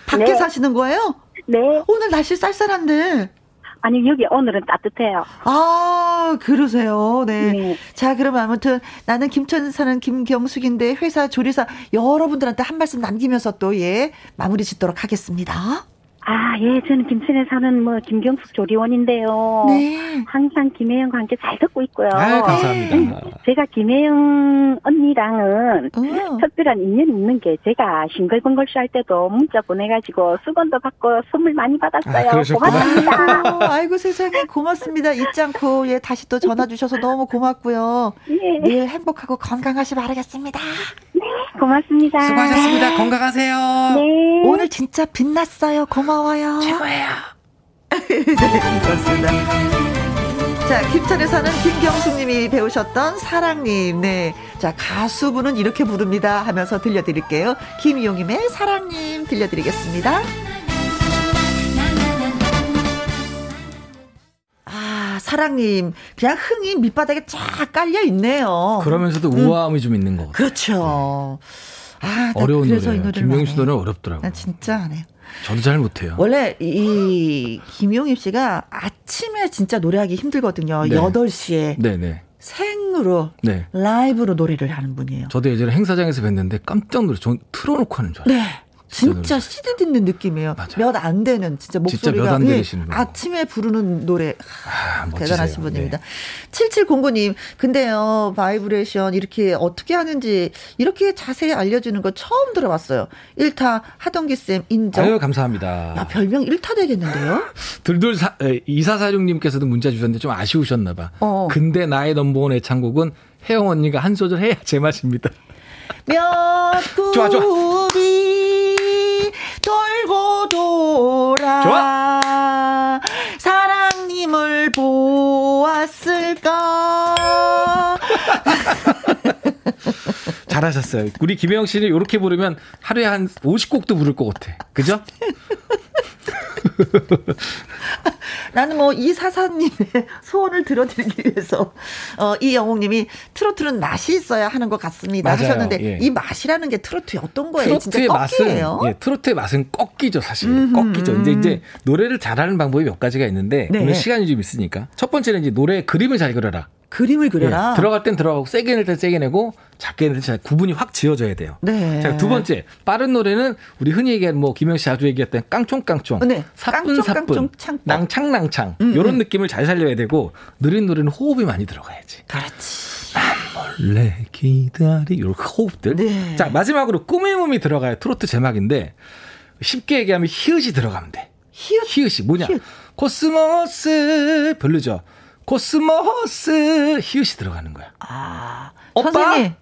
밖에 네. 사시는 거예요? 네. 오늘 날씨 쌀쌀한데. 아니 여기 오늘은 따뜻해요. 아 그러세요. 네. 네. 자 그럼 아무튼 나는 김천 사는 김경숙인데 회사 조리사 여러분들한테 한 말씀 남기면서 또 예 마무리 짓도록 하겠습니다. 아, 예, 저는 김천에 사는 뭐 김경숙 조리원인데요. 네. 항상 김혜영과 함께 잘 듣고 있고요. 아, 감사합니다. 음, 제가 김혜영 언니랑은 어. 특별한 인연이 있는 게 제가 싱글벙글 쇼 할 때도 문자 보내가지고 수건도 받고 선물 많이 받았어요. 아, 고맙습니다. *laughs* 아이고 세상에 고맙습니다. 잊지 않고 예 다시 또 전화 주셔서 너무 고맙고요. 예. 늘 행복하고 건강하시 바라겠습니다. 네, 고맙습니다. 수고하셨습니다. 네. 건강하세요. 네. 오늘 진짜 빛났어요. 고마워. 고마워요. 최고예요. 네, *laughs* 그렇습니다. 자, 김천에 사는 김경숙님이 배우셨던 사랑님. 네. 자, 가수분은 이렇게 부릅니다 하면서 들려드릴게요. 김이용님의 사랑님 들려드리겠습니다. 아, 사랑님. 그냥 흥이 밑바닥에 쫙 깔려 있네요. 그러면서도 우아함이 음. 좀 있는 것 같아요. 그렇죠. 아, 어려운 노래. 김용수 노래는 어렵더라고요. 나 진짜 안 해요. 저도 잘 못해요. 원래 이 김용임 씨가 아침에 진짜 노래하기 힘들거든요. 네. 8시에. 네네. 생으로 네. 라이브로 노래를 하는 분이에요. 저도 예전에 행사장에서 뵀는데 깜짝 놀라. 전 틀어놓고 하는 줄 알았어요. 네. 진짜 CD 듣는 느낌이에요. 몇 안 되는 진짜 목소리가 진짜 예, 아침에 부르는 노래 아, 대단하신 분입니다. 네. 7709님 근데요 바이브레이션 이렇게 어떻게 하는지 이렇게 자세히 알려주는 거 처음 들어봤어요. 1타 하동기 쌤 인정. 아유 감사합니다. 야 별명 1타 되겠는데요? *laughs* 둘둘 사, 2446님께서도 문자 주셨는데 좀 아쉬우셨나 봐. 어. 근데 나의 넘버원 애창곡은 혜영 언니가 한 소절 해야 제맛입니다. 몇 *laughs* 좋아, 좋아. 돌고 돌아 좋아. 사랑님을 보았을까 *laughs* 잘하셨어요. 우리 김혜영 씨는 이렇게 부르면 하루에 한 50곡도 부를 것 같아. 그죠? *laughs* 나는 뭐 이사사님의 소원을 들어드리기 위해서 어, 이영웅님이 트로트는 맛이 있어야 하는 것 같습니다 맞아요. 하셨는데 예. 이 맛이라는 게 트로트의 어떤 거예요? 트로트의 맛은 예, 트로트의 맛은 꺾이죠 사실 음흠. 꺾이죠. 이제 이제 노래를 잘하는 방법이 몇 가지가 있는데 네. 오늘 시간이 좀 있으니까 첫 번째는 이제 노래 그림을 잘 그려라. 그림을 그려라. 예, 들어갈 땐 들어가고 세게 낼 땐 세게 내고 작게 낼땐 구분이 확 지어져야 돼요. 네. 자, 두 번째 빠른 노래는 우리 흔히 얘기하는 뭐 김영 씨 자주 얘기했던 깡총깡총, 네. 사뿐사뿐, 낭창낭창 음, 이런 음. 느낌을 잘 살려야 되고 느린 노래는 호흡이 많이 들어가야지. 그렇지. 몰래 기다리 이렇게 호흡들. 네. 자 마지막으로 꾸밈음이 들어가야 트로트 제맛인데 쉽게 얘기하면 히읗이 들어가면 돼. 히읗? 히읗이 뭐냐? 히읗. 코스모스 별로죠. 코스모스 히읗이 들어가는 거야. 아, 오빠? 선생님.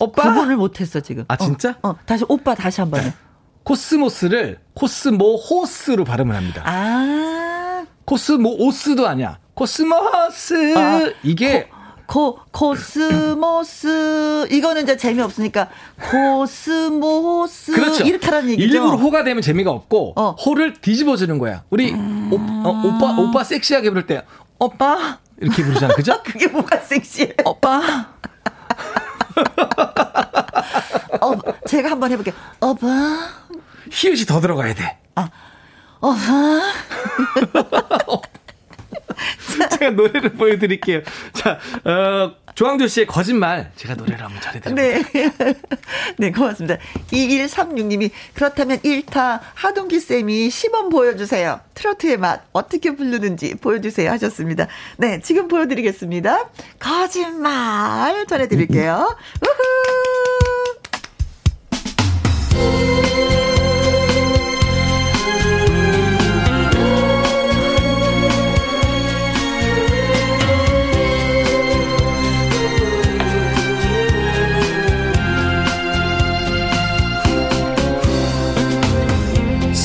오빠? 구분을 못했어 지금. 아 진짜? 어, 어 다시 오빠 다시 한 번에. *laughs* 코스모스를 코스모호스로 발음을 합니다. 아. 코스모오스도 아니야. 코스모스 아, 이게 코, 코 스모스 이거는 이제 재미없으니까 코스모스 그렇죠. 이렇게 하라는 얘기죠. 일부러 호가 되면 재미가 없고 어. 호를 뒤집어 주는 거야. 우리 음. 오, 어, 오빠 오빠 섹시하게 부를 때 오빠 이렇게 부르잖아. 그죠? *laughs* 그게 뭐가 섹시해? 오빠. 어, 제가 한번 해볼게요. 오빠. 히읗이 더 들어가야 돼. 아, 오빠. *laughs* 제가 노래를 보여드릴게요. 자, 어, 조항조 씨의 거짓말 제가 노래를 한번 잘해드릴게요. 네. *laughs* 네, 고맙습니다. 2136님이 그렇다면 1타 하동기 쌤이 시범 보여주세요. 트로트의 맛 어떻게 부르는지 보여주세요 하셨습니다. 네, 지금 보여드리겠습니다. 거짓말 전해드릴게요. 우후.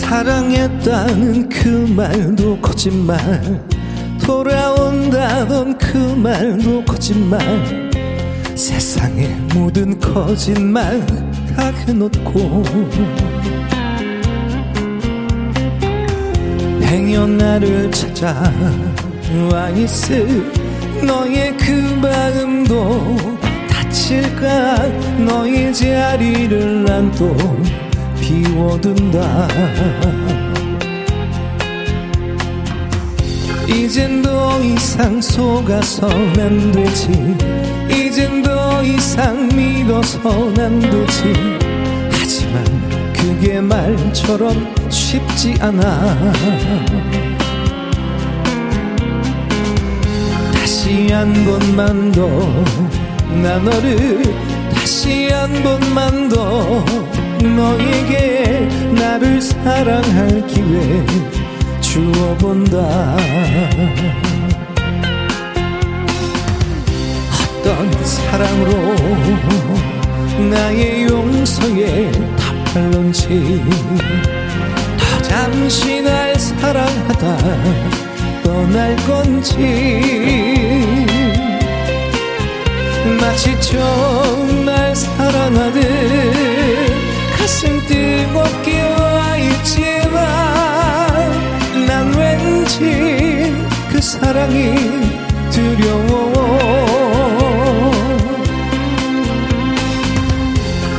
사랑했다는 그 말도 거짓말. 돌아온다던 그 말도 거짓말. 세상의 모든 거짓말 다 해놓고 행여 나를 찾아 와 있을 너의 그 마음도 다칠까? 너의 자리를 난또 비워둔다. 이젠 더 이상 속아선 안 되지. 이젠 더 이상 믿어선 안 되지. 하지만 그게 말처럼 쉽지 않아. 다시 한 번만 더 나 너를 다시 한 번만 더 너에게 나를 사랑할 기회 주어본다. 어떤 사랑으로 나의 용서에 답할런지 더 잠시 날 사랑하다 떠날 건지 마치 처음 날 사랑하듯 가슴 뜨겁게 와 있지만 난 왠지 그 사랑이 두려워.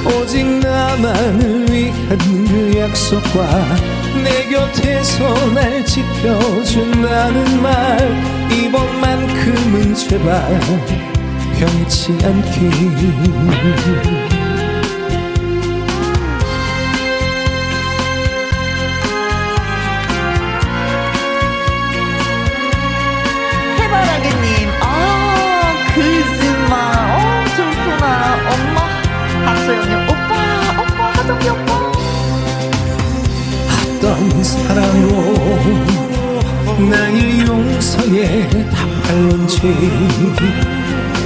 오직 나만을 위한 그 약속과 내 곁에서 날 지켜준다는 말 이번만큼은 제발 변치 않기 사랑으로 나의 용서에 답할런지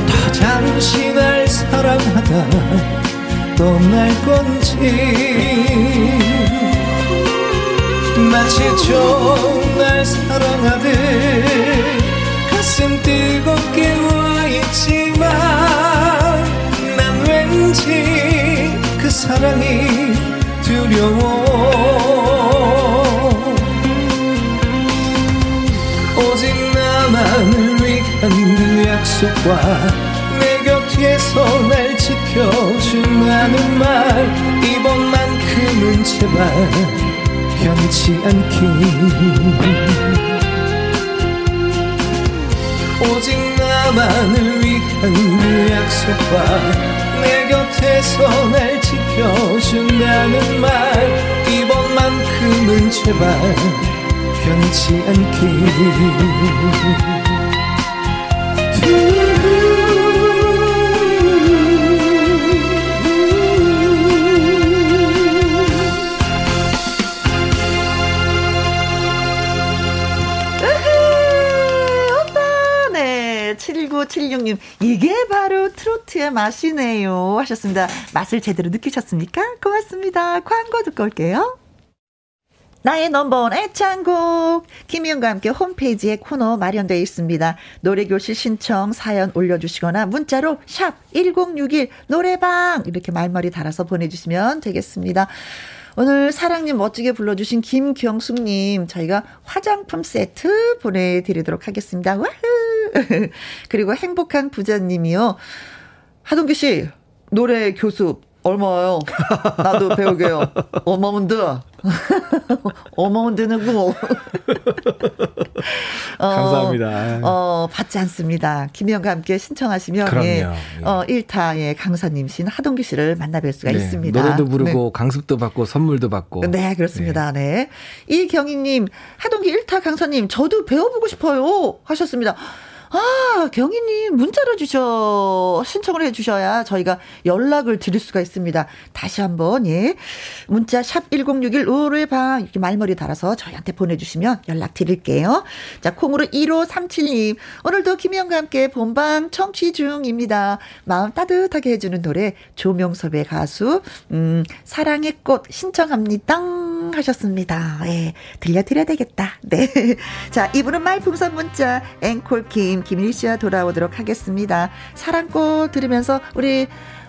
더 잠시 날 사랑하다 떠날 건지 마치 좀날 사랑하듯 가슴 뜨겁게 와 있지만 난 왠지 그 사랑이 두려워 그 약속과 내 곁에서 날 지켜준다는 말. 이번만큼은 제발 변치 않기. 오직 나만을 위한 그 약속과 내 곁에서 날 지켜준다는 말. 이번만큼은 제발 변치 네, 7976님, 이게 바로 트로트의 맛이네요. 하셨습니다. 맛을 제대로 느끼셨습니까? 고맙습니다. 광고 듣고 올게요. 나의 넘버원 애창곡 김희영과 함께 홈페이지에 코너 마련되어 있습니다. 노래교실 신청 사연 올려주시거나 문자로 샵 1061 노래방 이렇게 말머리 달아서 보내주시면 되겠습니다. 오늘 사랑님 멋지게 불러주신 김경숙님 저희가 화장품 세트 보내드리도록 하겠습니다. 와흐 *laughs* 그리고 행복한 부자님이요. 하동규 씨 노래 교습 얼마요? 나도 배우게요. 어마운드. 어마운드는 뭐. 어, 감사합니다. 어, 받지 않습니다. 김희영과 함께 신청하시면 그럼요. 예, 예. 어, 1타의 강사님 신 하동기 씨를 만나뵐 수가 네, 있습니다. 노래도 부르고 네. 강습도 받고 선물도 받고. 네, 그렇습니다. 네. 네. 이경희 님, 하동기 1타 강사님, 저도 배워 보고 싶어요. 하셨습니다. 아, 경희님 문자를 주셔, 신청을 해 주셔야 저희가 연락을 드릴 수가 있습니다. 다시 한 번, 예. 문자 샵1061 노래방 이렇게 말머리 달아서 저희한테 보내주시면 연락 드릴게요. 자, 콩으로 1537님. 오늘도 김희영과 함께 본방 청취 중입니다. 마음 따뜻하게 해주는 노래 조명섭의 가수, 음, 사랑의 꽃 신청합니다. 하셨습니다. 예. 들려드려야 되겠다. 네. *laughs* 자, 이분은 말풍선 문자, 앵콜킴, 김일희 씨와 돌아오도록 하겠습니다. 사랑꽃 들으면서 우리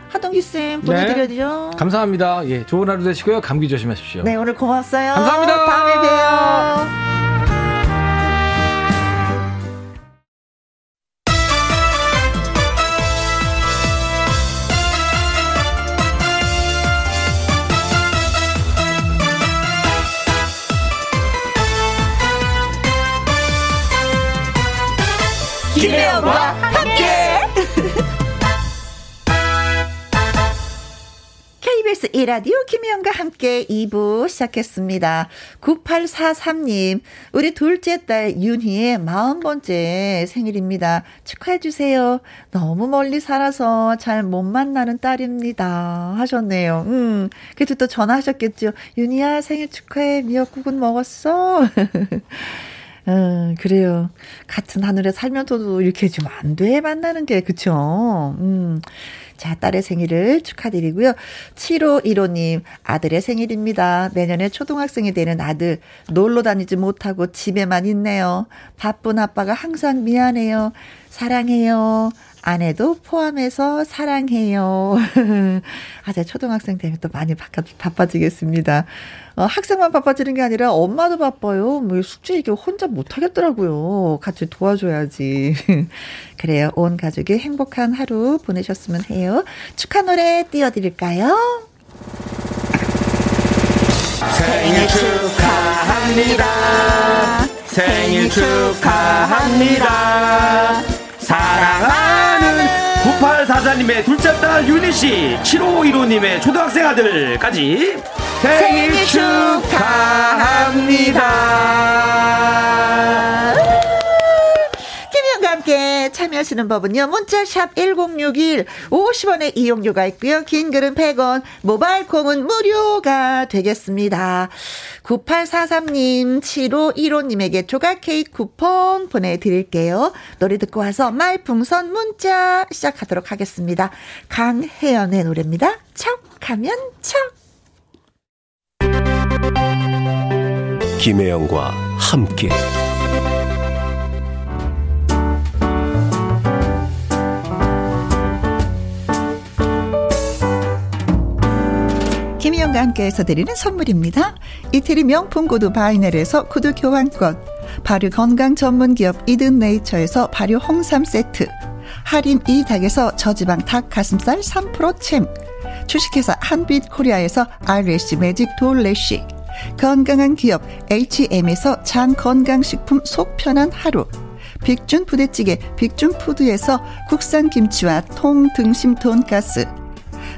하동기 쌤 보내드려야죠. 네. 감사합니다. 예, 좋은 하루 되시고요. 감기 조심하십시오. 네, 오늘 고맙어요. 감사합니다. 다음에 봬요. 김혜영과 함께. *laughs* KBS 이라디오 김혜영과 함께 2부 시작했습니다. 9843님, 우리 둘째 딸 윤희의 40번째 생일입니다. 축하해주세요. 너무 멀리 살아서 잘 못 만나는 딸입니다. 하셨네요. 음, 그래도 또 전화하셨겠죠. 윤희야, 생일 축하해. 미역국은 먹었어? *laughs* 음, 그래요. 같은 하늘에 살면서도 이렇게 좀 안 돼, 만나는 게, 그쵸? 음. 자, 딸의 생일을 축하드리고요. 7515님, 아들의 생일입니다. 내년에 초등학생이 되는 아들, 놀러 다니지 못하고 집에만 있네요. 바쁜 아빠가 항상 미안해요. 사랑해요. 아내도 포함해서 사랑해요. *laughs* 아, 제 초등학생 되면 또 많이 바빠, 바빠지겠습니다. 어, 학생만 바빠지는 게 아니라 엄마도 바빠요. 뭐 숙제 이게 혼자 못 하겠더라고요. 같이 도와줘야지. *laughs* 그래요. 온 가족이 행복한 하루 보내셨으면 해요. 축하 노래 띄워드릴까요? 생일 축하합니다. 생일 축하합니다. 사랑하는 9844님의 둘째 딸 유니씨, 7515님의 초등학생 아들까지 생일 축하합니다. 참여하시는 법은요. 문자샵 1061 50원의 이용료가 있고요. 긴 글은 100원, 모바일 콩은 무료가 되겠습니다. 9843님, 7515님에게 조각 케이크 쿠폰 보내드릴게요. 노래 듣고 와서 말풍선 문자 시작하도록 하겠습니다. 강혜연의 노래입니다. 척 하면 척. 김혜영과 함께. 김희영과 함께해서 드리는 선물입니다. 이태리 명품 구두 바이넬에서 구두 교환권, 발효 건강 전문 기업 이든 네이처에서 발효 홍삼 세트, 하림 이 닭에서 저지방 닭 가슴살 3% 챔, 주식회사 한빛 코리아에서 eyelash magic 돌래쉬, 건강한 기업 H&M에서 장 건강식품 속 편한 하루, 빅준 부대찌개 빅준 푸드에서 국산 김치와 통 등심 돈가스,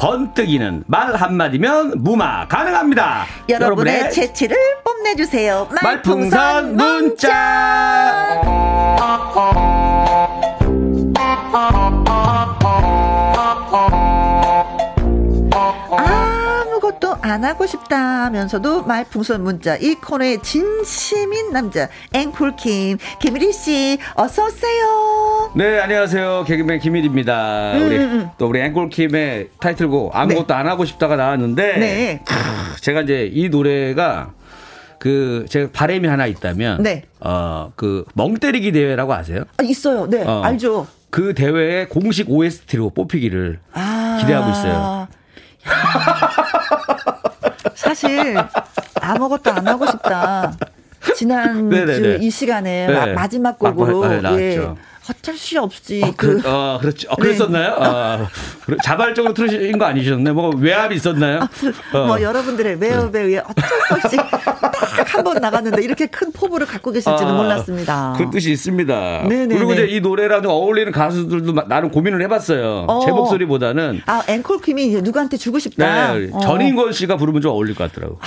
번뜩이는 말 한마디면 무마 가능합니다. 여러분의 재치를 뽐내주세요. 말풍선 문자. 아무 안 하고 싶다면서도 말풍선 문자 이 코너의 진심인 남자 앵콜킴 김일희 씨 어서 오세요. 네, 안녕하세요. 개그맨 김일입니다. 음, 우리 음, 음. 또 우리 앵콜킴의 타이틀곡 아무것도 안 하고 싶다가 나왔는데 네. 크, 제가 이제 이 노래가 그 제가 바람이 하나 있다면 네. 어그 멍때리기 대회라고 아세요? 아, 있어요. 네 어. 알죠. 그 대회의 공식 OST로 뽑히기를 아. 기대하고 있어요. 사실 아무것도 안 하고 싶다. 지난 네네네. 주이 시간에 네. 마, 마지막 곡으로 네, 나왔죠. 예, 어쩔 수 없이 어, 그 그, 어, 그렇죠. 어, 네. 그랬었나요? 아, 그래, 자발적으로 틀으신 거 아니셨나요? 뭐 외압이 있었나요? 어. 뭐 여러분들의 외업에 의해 어쩔 수 없이 딱 한 번 나갔는데 이렇게 큰 포부를 갖고 계실지는 아, 몰랐습니다. 그 뜻이 있습니다. 네네네. 그리고 이제 이 노래랑 좀 어울리는 가수들도 마- 나름 고민을 해봤어요. 어. 제 목소리보다는 아 앵콜 킴이 누구한테 주고 싶다. 네, 어. 전인권 씨가 부르면 좀 어울릴 것 같더라고.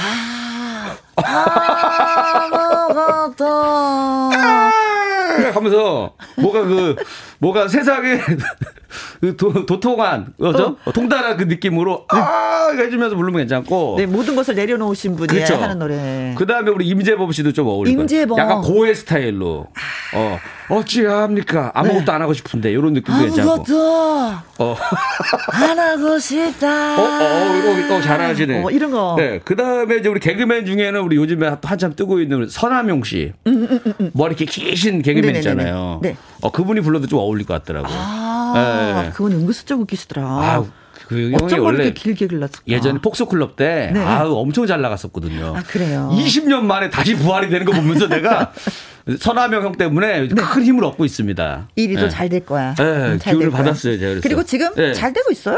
아무것도 *laughs* 하면서 뭐가 그 뭐가 세상에 그 도, 도통한 그죠? 통달한 그 느낌으로 아 해주면서 부르면 괜찮고. 네 모든 것을 내려놓으신 분이 그렇죠. 하는 노래. 그 다음에 우리 임재범 씨도 좀 어울릴 것 임재범. 약간 고해 스타일로. 어, 어찌합니까? 아무것도 안 하고 싶은데, 이런 느낌도 괜찮고. 아무것도 어, *laughs* 안 하고 싶다. 어, 어, 어, 어, 잘하시네. 어, 이런 거. 네. 그 다음에 이제 우리 개그맨 중에는 우리 요즘에 또 한참 뜨고 있는 서남용 씨. 머리 이렇게 기신 개그맨 음, 네네네네. 있잖아요. 네. 어, 그분이 불러도 좀 어울릴 것 같더라고요. 아, 네. 그건 은근슬쩍 웃기시더라. 아, 그 형이 원래 길게 길렀을까? 예전에 폭소클럽 때 네. 아우 엄청 잘 나갔었거든요. 아, 그래요? 20년 만에 다시 부활이 되는 거 보면서 내가 *laughs* 서남영 형 때문에 큰 힘을 얻고 있습니다. 일이 네. 더잘될 거야. 네, 음, 잘될 기운을. 받았어요, 제가 그래서. 그리고 지금 네. 잘 되고 있어요.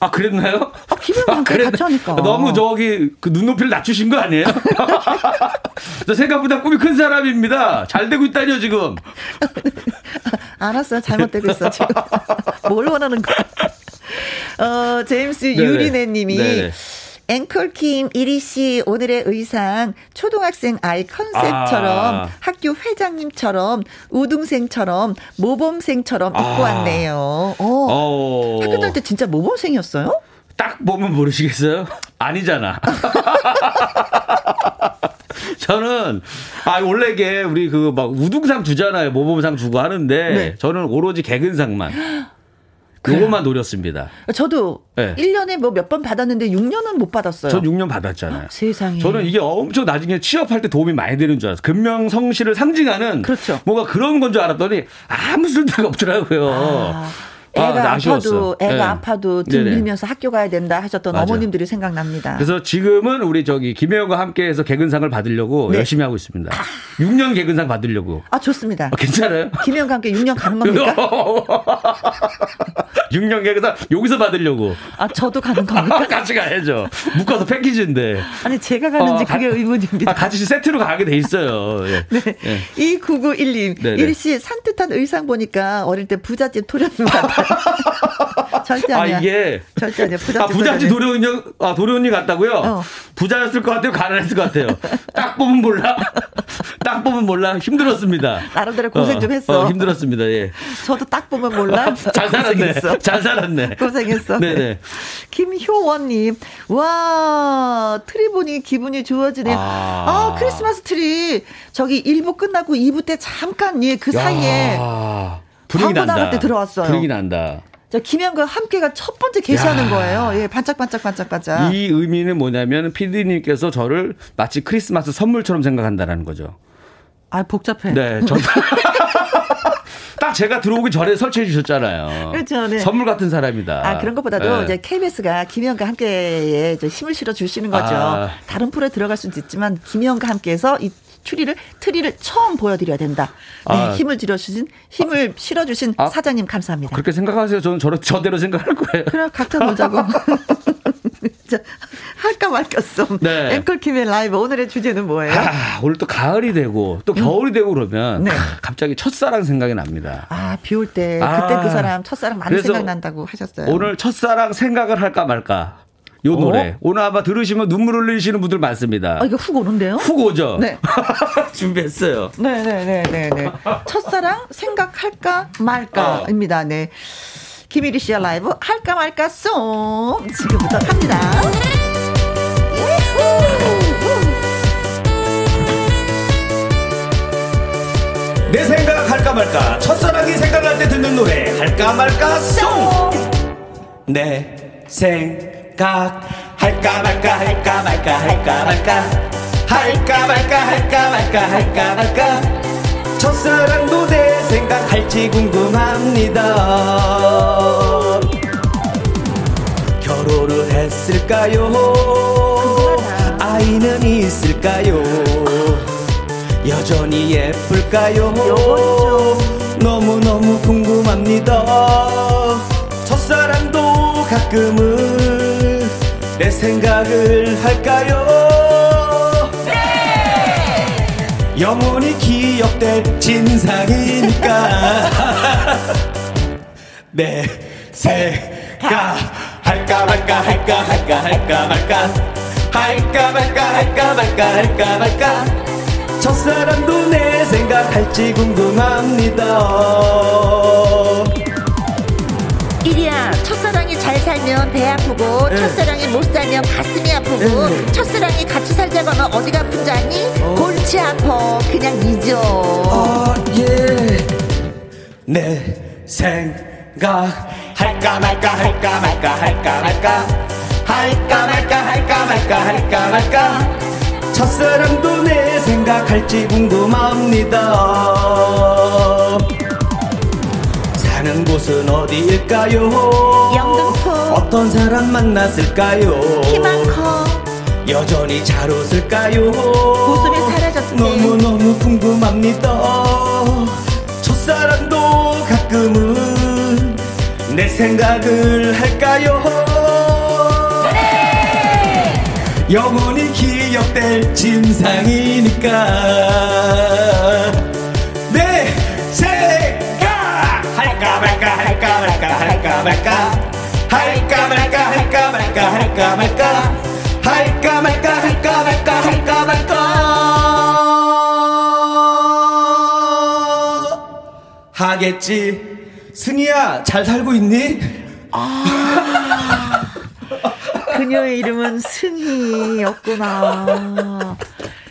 아 그랬나요? 아? 같이 하니까. 너무 저기 그 눈높이를 낮추신 거 아니에요? *laughs* 저 생각보다 꿈이 큰 사람입니다. 잘 되고 있다니요 지금. 알았어요. 잘못되고 있어, 지금. *laughs* 뭘 원하는 거야. 어, 제임스 네네. 유리네 님이 네네. 앵콜킴 이리 씨 오늘의 의상 초등학생 아이 컨셉처럼 아. 학교 회장님처럼 우등생처럼 모범생처럼 입고 아. 왔네요. 어. 어. 학교 다닐 때 진짜 모범생이었어요? 딱 보면 모르시겠어요? 아니잖아. *laughs* 저는 아 원래 이게 우리 그 막 우등상 주잖아요. 모범상 주고 하는데 네. 저는 오로지 개근상만 그것만 노렸습니다. 저도 네. 1년에 뭐 몇 번 받았는데 6년은 못 받았어요. 전 6년 받았잖아요. 아, 세상에. 저는 이게 엄청 나중에 취업할 때 도움이 많이 되는 줄 알았어요. 근명성실을 상징하는 그렇죠. 뭔가 그런 건 줄 알았더니 아무 쓸데가 없더라고요. 아. 애가 아, 파도 애가 네. 아파도 등 네네. 밀면서 학교 가야 된다 하셨던 맞아. 어머님들이 생각납니다. 그래서 지금은 우리 저기 김혜영과 함께해서 개근상을 받으려고 네. 열심히 하고 있습니다. 아. 6년 개근상 받으려고. 아 좋습니다. 아, 괜찮아요? 김혜영과 함께 6년 가는 겁니까? *laughs* 6년 개근상 여기서 받으려고. 아 저도 가는 겁니까? *laughs* 같이 가야죠. 묶어서 패키지인데. 아니 제가 가는지 어, 그게 의문입니다. 아, 같이 세트로 가게 돼 있어요. 예. *laughs* 네. 예. 2991님. 일씨 산뜻한 의상 보니까 어릴 때 부잣집 토련님 같아요. *laughs* 절대 아니야. 아, 이게. 절대 아니야. 부잣집, 아, 부잣집 도련이, 아, 도련이 같다고요? 어. 부자였을 것 같아요? 가난했을 것 같아요? 딱 보면 몰라? *laughs* 딱 보면 몰라? 힘들었습니다. 나름대로 고생 어, 좀 했어. 어, 힘들었습니다, 예. 저도 딱 보면 몰라? 잘 *laughs* 살았네. 잘 살았네. 고생했어. 네네. 김효원님, 와, 트리 보니 기분이 좋아지네. 아, 아 크리스마스 트리. 저기 1부 끝나고 2부 때 잠깐, 예, 그 사이에. 분위기 난다. 나갈 때 들어왔어요. 분위기 난다. 저 김혜영과 함께가 첫 번째 개시하는 야. 거예요. 예, 반짝반짝 반짝반짝. 이 의미는 뭐냐면 피디님께서 저를 마치 크리스마스 선물처럼 생각한다라는 거죠. 아 복잡해. 네, 저. *laughs* 딱 제가 들어오기 전에 설치해 주셨잖아요. 그렇죠. 네. 선물 같은 사람이다. 아, 그런 것보다도 네. 이제 KBS가 김혜영과 함께 힘을 실어 주시는 거죠. 아. 다른 프로에 들어갈 수도 있지만 김혜영과 함께해서 이 추리를 트리를 처음 보여드려야 된다. 네, 아. 힘을 들여주신 힘을 실어주신 아. 사장님 감사합니다. 그렇게 생각하세요. 저는 저로 저대로 생각할 거예요. 그래 각자 놀자고. *laughs* 자, 할까 말까어. 네. 앵콜킴의 라이브 오늘의 주제는 뭐예요? 아, 오늘 또 가을이 되고 또 겨울이 음. 되고 그러면 네. 갑자기 첫사랑 생각이 납니다. 아, 비 올 때 그때 그 아. 사람 첫사랑 많이 생각난다고 하셨어요. 오늘 첫사랑 생각을 할까 말까. 요 어? 노래. 오늘 아마 들으시면 눈물 흘리시는 분들 많습니다. 아, 이거 훅 오는데요? 훅 오죠? 네. *laughs* 준비했어요. 네네네네. 네, 네, 네, 첫사랑 생각할까 말까입니다. 네. 김일희 씨의 라이브 할까 말까 송 지금부터 갑니다. 내 생각 할까 말까 첫사랑이 생각날 때 듣는 노래 할까 말까 송. 내 생. 생각 할까 말까? 할까 말까? 할까 말까? 할까 말까? 할까 말까? 할까 말까? 첫사랑도 내 생각할지 궁금합니다. 결혼을 했을까요? 아이는 있을까요? 여전히 예쁠까요? 너무너무 궁금합니다. 첫사랑도 가끔은 내 생각을 할까요? 네! 영원히 기억될 진상이니까 *laughs* 내 생각 할까 말까 할까 할까 할까 말까 할까 말까 할까 말까 할까 말까 첫사랑도 내 생각할지 궁금합니다 첫사랑이 잘 살면 배 아프고 네. 첫사랑이 못 살면 가슴이 아프고 네. 첫사랑이 같이 살자고 하면 어디가 아픈지 아니? 어. 골치 아파 그냥 잊어 어, 예. 내 생각 할까 말까 할까 말까 할까 말까 할까 말까 할까 말까 할까 말까 첫사랑도 내 생각할지 궁금합니다 사는 곳은 어디일까요? 영등포 어떤 사람 만났을까요? 키 많고 여전히 잘 웃을까요? 웃음이 사라졌대 너무너무 궁금합니다 첫사랑도 가끔은 내 생각을 할까요? 네! 영원히 기억될 진상이니까 할까 말까 할까 말까? 할까 말까 할까 말까 할까 말까? 할까 말까 할까 말까 할까 말까? 하겠지. 승희야 잘 살고 있니? 아 그녀의 이름은 승희였구나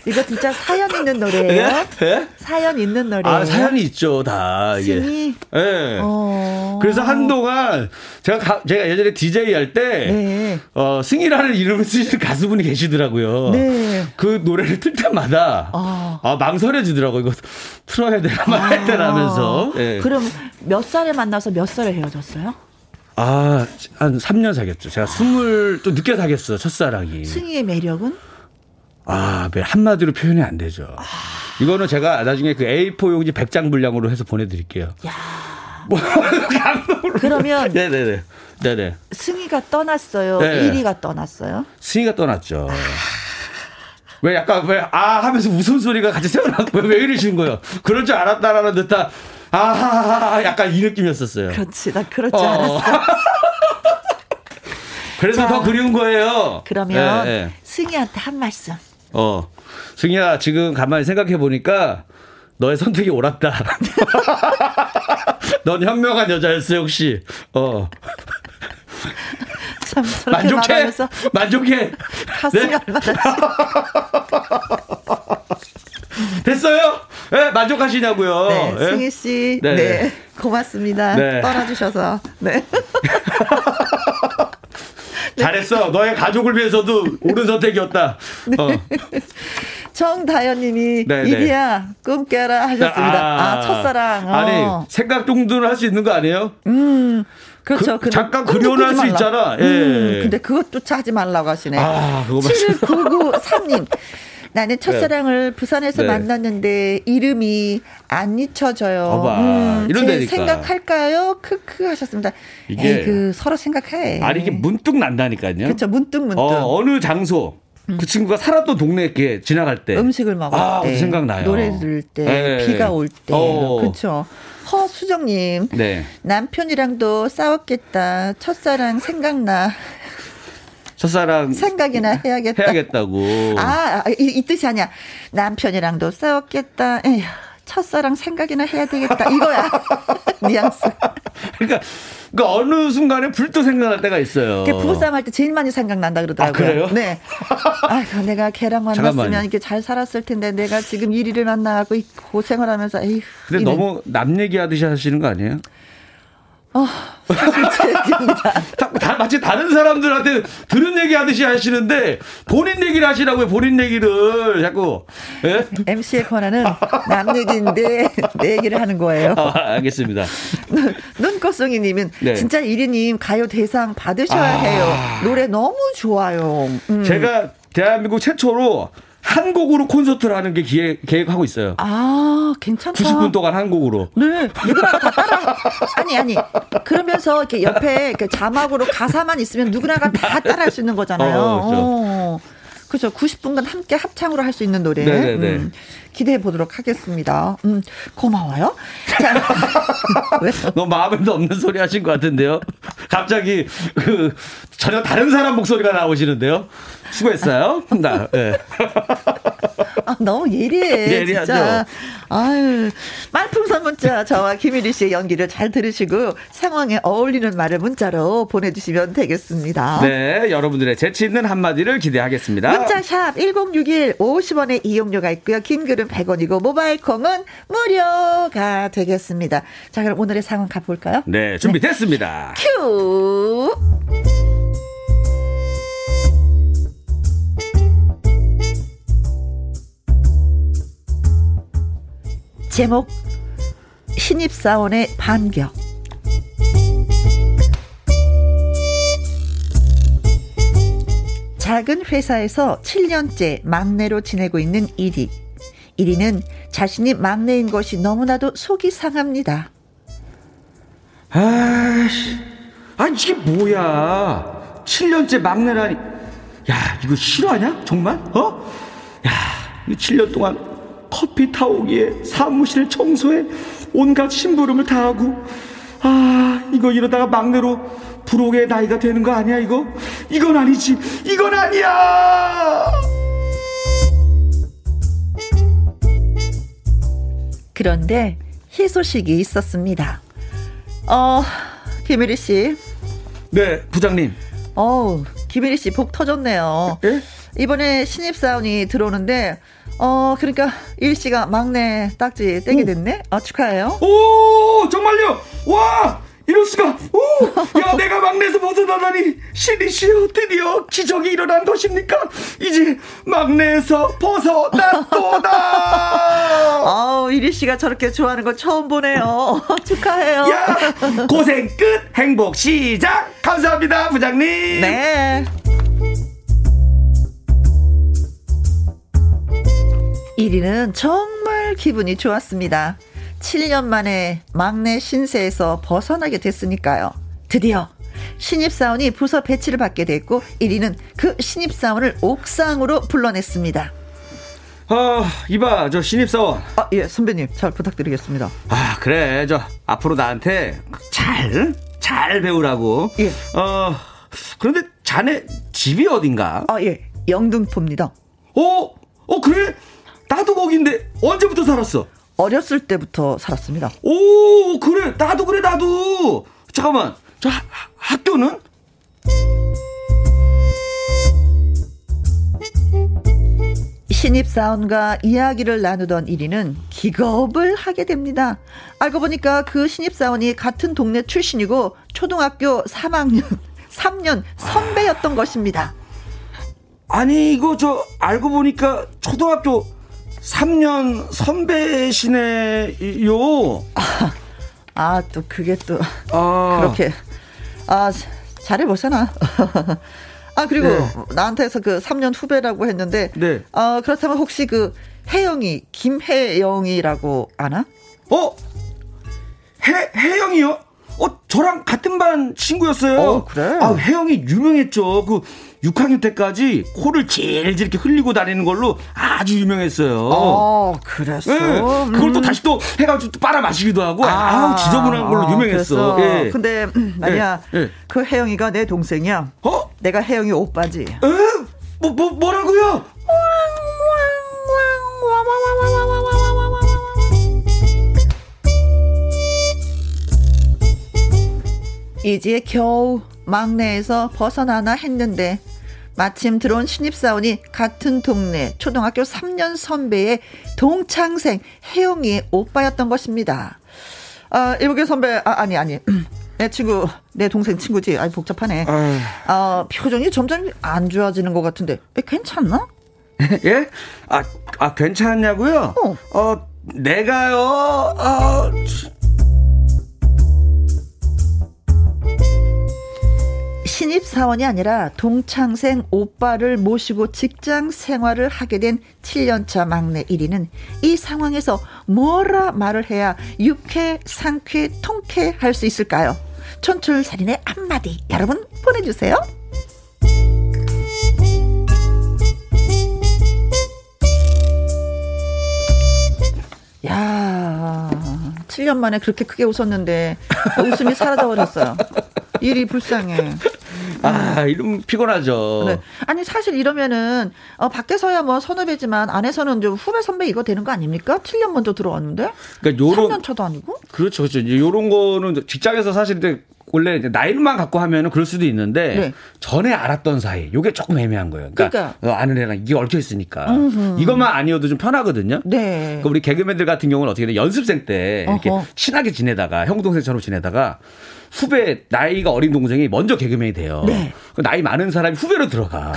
이거 진짜 사연 있는 노래예요? 네? 네? 사연 있는 노래예요? 아, 사연이 있죠, 다. 예. 네. 어... 그래서 한동안 제가 가, 제가 예전에 DJ 할 때, 네. 어, 승희라는 이름을 쓰시는 가수분이 계시더라고요. 네. 그 노래를 틀 때마다, 아, 아 망설여지더라고요. 이거 틀어야 되나 말아야 되나 하면서. 네. 그럼 몇 살에 만나서 몇 살에 헤어졌어요? 아, 한 3년 사귀었죠. 제가 스물, 좀 늦게 사귀었어요, 첫사랑이. 승희의 매력은? 아, 한마디로 표현이 안 되죠. 아... 이거는 제가 나중에 그 A4 용지 100장 분량으로 해서 보내드릴게요. 야. *laughs* 뭐, 그러면. 네네네. 네네. 승희가 떠났어요. 네. 1위가 떠났어요. 승희가 떠났죠. 아... 왜 약간 왜 아 하면서 무슨 소리가 같이 생각나고 왜, 왜 이러시는 거예요? 그럴 줄 알았다라는 듯한 아 약간 이 느낌이었었어요. 그렇지, 나 그럴 줄 어. 알았어. *laughs* 그래서 자, 더 그리운 거예요. 그러면 네, 네. 승희한테 한 말씀. 어, 승희야 지금 가만히 생각해 보니까 너의 선택이 옳았다. *laughs* 넌 현명한 여자였어 역시. 어. *laughs* 참 만족해. 만족해. 가슴이 네? 얼마나 *laughs* 됐어요? 네, 만족하시냐고요. 네, 네? 승희 씨. 네. 네. 고맙습니다. 네. 떠나주셔서. 네. 잘했어. 너의 가족을 위해서도 옳은 선택이었다. 네. 어. 정다현님이 네, 네. 이리야 꿈 깨라 하셨습니다. 아, 아 첫사랑. 어. 아니 생각 정도는 할 수 있는 거 아니에요? 음. 그렇죠. 그, 잠깐 그려놓을 수 있잖아. 예. 음, 근데 그것조차 하지 말라고 하시네. 아, 그거 7993님. 나는 첫사랑을 네. 부산에서 네. 만났는데 이름이 안 잊혀져요. 음, 이런 데니까. 생각할까요? 크크 하셨습니다. 이게 그 서로 생각해. 아니 이게 문득 난다니까요. 그렇죠. 문득 문득. 어, 느 장소 그 친구가 살았던 동네 이렇게 지나갈 때 음식을 먹을 아, 때 생각나요. 노래 들을 때 네. 비가 올때 그렇죠. 허수정님 네. 남편이랑도 싸웠겠다 첫사랑 생각나 첫사랑 생각이나 해야겠다. 해야겠다고. 아, 이, 이 뜻이 아니야. 남편이랑도 싸웠겠다. 에휴, 첫사랑 생각이나 해야 되겠다. 이거야. *laughs* 뉘앙스. 그러니까 그 어느 순간에 불도 생각날 때가 있어요. 부부싸움 할 때 제일 많이 생각난다 그러더라고요. 아, 그래요? 네. 아, 내가 걔랑 만났으면 잠깐만요. 이렇게 잘 살았을 텐데 내가 지금 1위를 만나고 고생을 하면서 에휴. 근데 이는. 너무 남 얘기하듯이 하시는 거 아니에요? 어, 사실 제 얘기입니다. *laughs* 다, 마치 다른 사람들한테 들은 얘기 하듯이 하시는데 본인 얘기를 하시라고요, 본인 얘기를. 자꾸. 예? MC의 권한은 남 얘기인데 내 얘기를 하는 거예요. 아, 알겠습니다. *laughs* 눈꽃송이 님은 네. 진짜 1위님 가요 대상 받으셔야 아. 해요. 노래 너무 좋아요. 음. 제가 대한민국 최초로 한 곡으로 콘서트를 하는 게 기획, 계획하고 있어요. 아, 괜찮다. 90분 동안 한 곡으로. 네. 누구나 다 따라. 아니, 아니. 그러면서 이렇게 옆에 그 자막으로 가사만 있으면 누구나가 다 따라 할 수 있는 거잖아요. 어, 그렇죠. 어. 그렇죠. 90분간 함께 합창으로 할 수 있는 노래. 네네네. 음, 기대해 보도록 하겠습니다. 음, 고마워요. 자, *laughs* 너무 마음에도 없는 소리 하신 것 같은데요. 갑자기 그 전혀 다른 사람 목소리가 나오시는데요. 수고했어요. 나. 네. 아, 너무 예리해. 예리하죠. 진짜. 아유, 말풍선 문자 저와 김일희 씨의 연기를 잘 들으시고 상황에 어울리는 말을 문자로 보내주시면 되겠습니다. 네, 여러분들의 재치 있는 한마디를 기대하겠습니다. 문자샵 1061 50원의 이용료가 있고요. 긴 글은 100원이고 모바일 콩은 무료가 되겠습니다. 자, 그럼 오늘의 상황 가볼까요? 네, 준비됐습니다. 네. 큐! 제목 신입사원의 반격 작은 회사에서 7년째 막내로 지내고 있는 1위. 1위는 자신이 막내인 것이 너무나도 속이 상합니다. 아씨, 아니 이게 뭐야? 7년째 막내라니. 야, 이거 싫어하냐? 정말? 어? 야, 이 7년 동안 커피 타오기에 사무실 청소에 온갖 심부름을 다 하고 아 이거 이러다가 막내로 불혹의 나이가 되는 거 아니야 이거? 이건 아니지 이건 아니야 그런데 희소식이 있었습니다 어 김혜리 씨 네, 부장님. 어, 김혜리 씨 복 터졌네요. 예? 이번에 신입사원이 들어오는데 어, 그러니까 일 씨가 막내 딱지 떼게 됐네. 아, 축하해요. 오, 정말요? 와! 이럴 수가. 오! 야, *laughs* 내가 막내에서 벗어나다니. 신이시여, 드디어 기적이 일어난 것입니까? 이제 막내에서 벗어났도다. *laughs* 아우, 이리 씨가 저렇게 좋아하는 거 처음 보네요. *laughs* 축하해요. 야, 고생 끝, 행복 시작. 감사합니다, 부장님. 네. 1위는 정말 기분이 좋았습니다. 7년 만에 막내 신세에서 벗어나게 됐으니까요. 드디어 신입사원이 부서 배치를 받게 됐고 1위는 그 신입사원을 옥상으로 불러냈습니다. 아, 이봐, 저 신입사원. 아, 예, 선배님, 잘 부탁드리겠습니다. 아, 그래. 저, 앞으로 나한테 잘, 잘 배우라고. 예. 어, 그런데 자네 집이 어딘가? 아, 예, 영등포입니다. 어? 어, 그래? 나도 거긴데 언제부터 살았어? 어렸을 때부터 살았습니다. 오, 그래. 나도 그래, 나도. 잠깐만. 저 하, 학교는? 신입사원과 이야기를 나누던 1위는 기겁을 하게 됩니다. 알고 보니까 그 신입사원이 같은 동네 출신이고 초등학교 3학년, 3년 *laughs* 선배였던 것입니다. 아니, 이거 저 알고 보니까 초등학교 3년 선배시네요. 아, 아, 또 그게 또 아. 그렇게 아 잘해 보잖아. 아 그리고 네. 나한테서 그 3년 후배라고 했는데 네. 어 그렇다면 혹시 그 혜영이 김혜영이라고 아나? 어? 혜 혜영이요? 어 저랑 같은 반 친구였어요. 어 그래? 아 혜영이 유명했죠. 그 6학년 때까지 코를 질질 이렇게 흘리고 다니는 걸로 아주 유명했어요. 어, 그랬어. 네, 그걸 또 음. 다시 또 해가지고 또 빨아 마시기도 하고, 아, 우 지저분한 걸로 유명했어. 예. 근데, 음. 예. 예. 그 혜영이가 내 동생이야. 어? 내가 혜영이 오빠지. 에? 뭐, 뭐, 뭐라고요? 이제 겨우 막내에서 벗어나나 했는데 마침 들어온 신입사원이 같은 동네 초등학교 3년 선배의 동창생 혜영이의 오빠였던 것입니다. 아, 이보게 선배, 아, 아니, 아니. *clears throat* 내 친구, 내 동생 친구지. 아이, 복잡하네. 어, 표정이 점점 안 좋아지는 것 같은데. 에, 괜찮나? *laughs* 예? 아, 아, 괜찮냐고요? 어. 어, 내가요, 어, 신입 사원이 아니라 동창생 오빠를 모시고 직장 생활을 하게 된 7년차 막내 1위는 이 상황에서 뭐라 말을 해야 유쾌, 상쾌, 통쾌 할 수 있을까요? 촌철살인의 한마디 여러분 보내주세요. 야 7년 만에 그렇게 크게 웃었는데 웃음이 사라져 버렸어요. 일이 불쌍해. 아, 이러면 피곤하죠. 네. 아니, 사실 이러면은, 어, 밖에서야 뭐 선후배지만 안에서는 좀 후배 선배 이거 되는 거 아닙니까? 7년 먼저 들어왔는데? 그러니까 요런. 3년 차도 아니고? 그렇죠, 그렇죠. 이제 요런 거는 직장에서 사실 원래 나이만 갖고 하면은 그럴 수도 있는데 네. 전에 알았던 사이 요게 조금 애매한 거예요. 그러니까, 그러니까. 아는 애랑 이게 얽혀 있으니까 음흠. 이것만 아니어도 좀 편하거든요. 네. 그러니까 우리 개그맨들 같은 경우는 어떻게 돼 연습생 때 이렇게 어허. 친하게 지내다가 형 동생처럼 지내다가 후배 나이가 어린 동생이 먼저 개그맨이 돼요. 네. 그 나이 많은 사람이 후배로 들어가.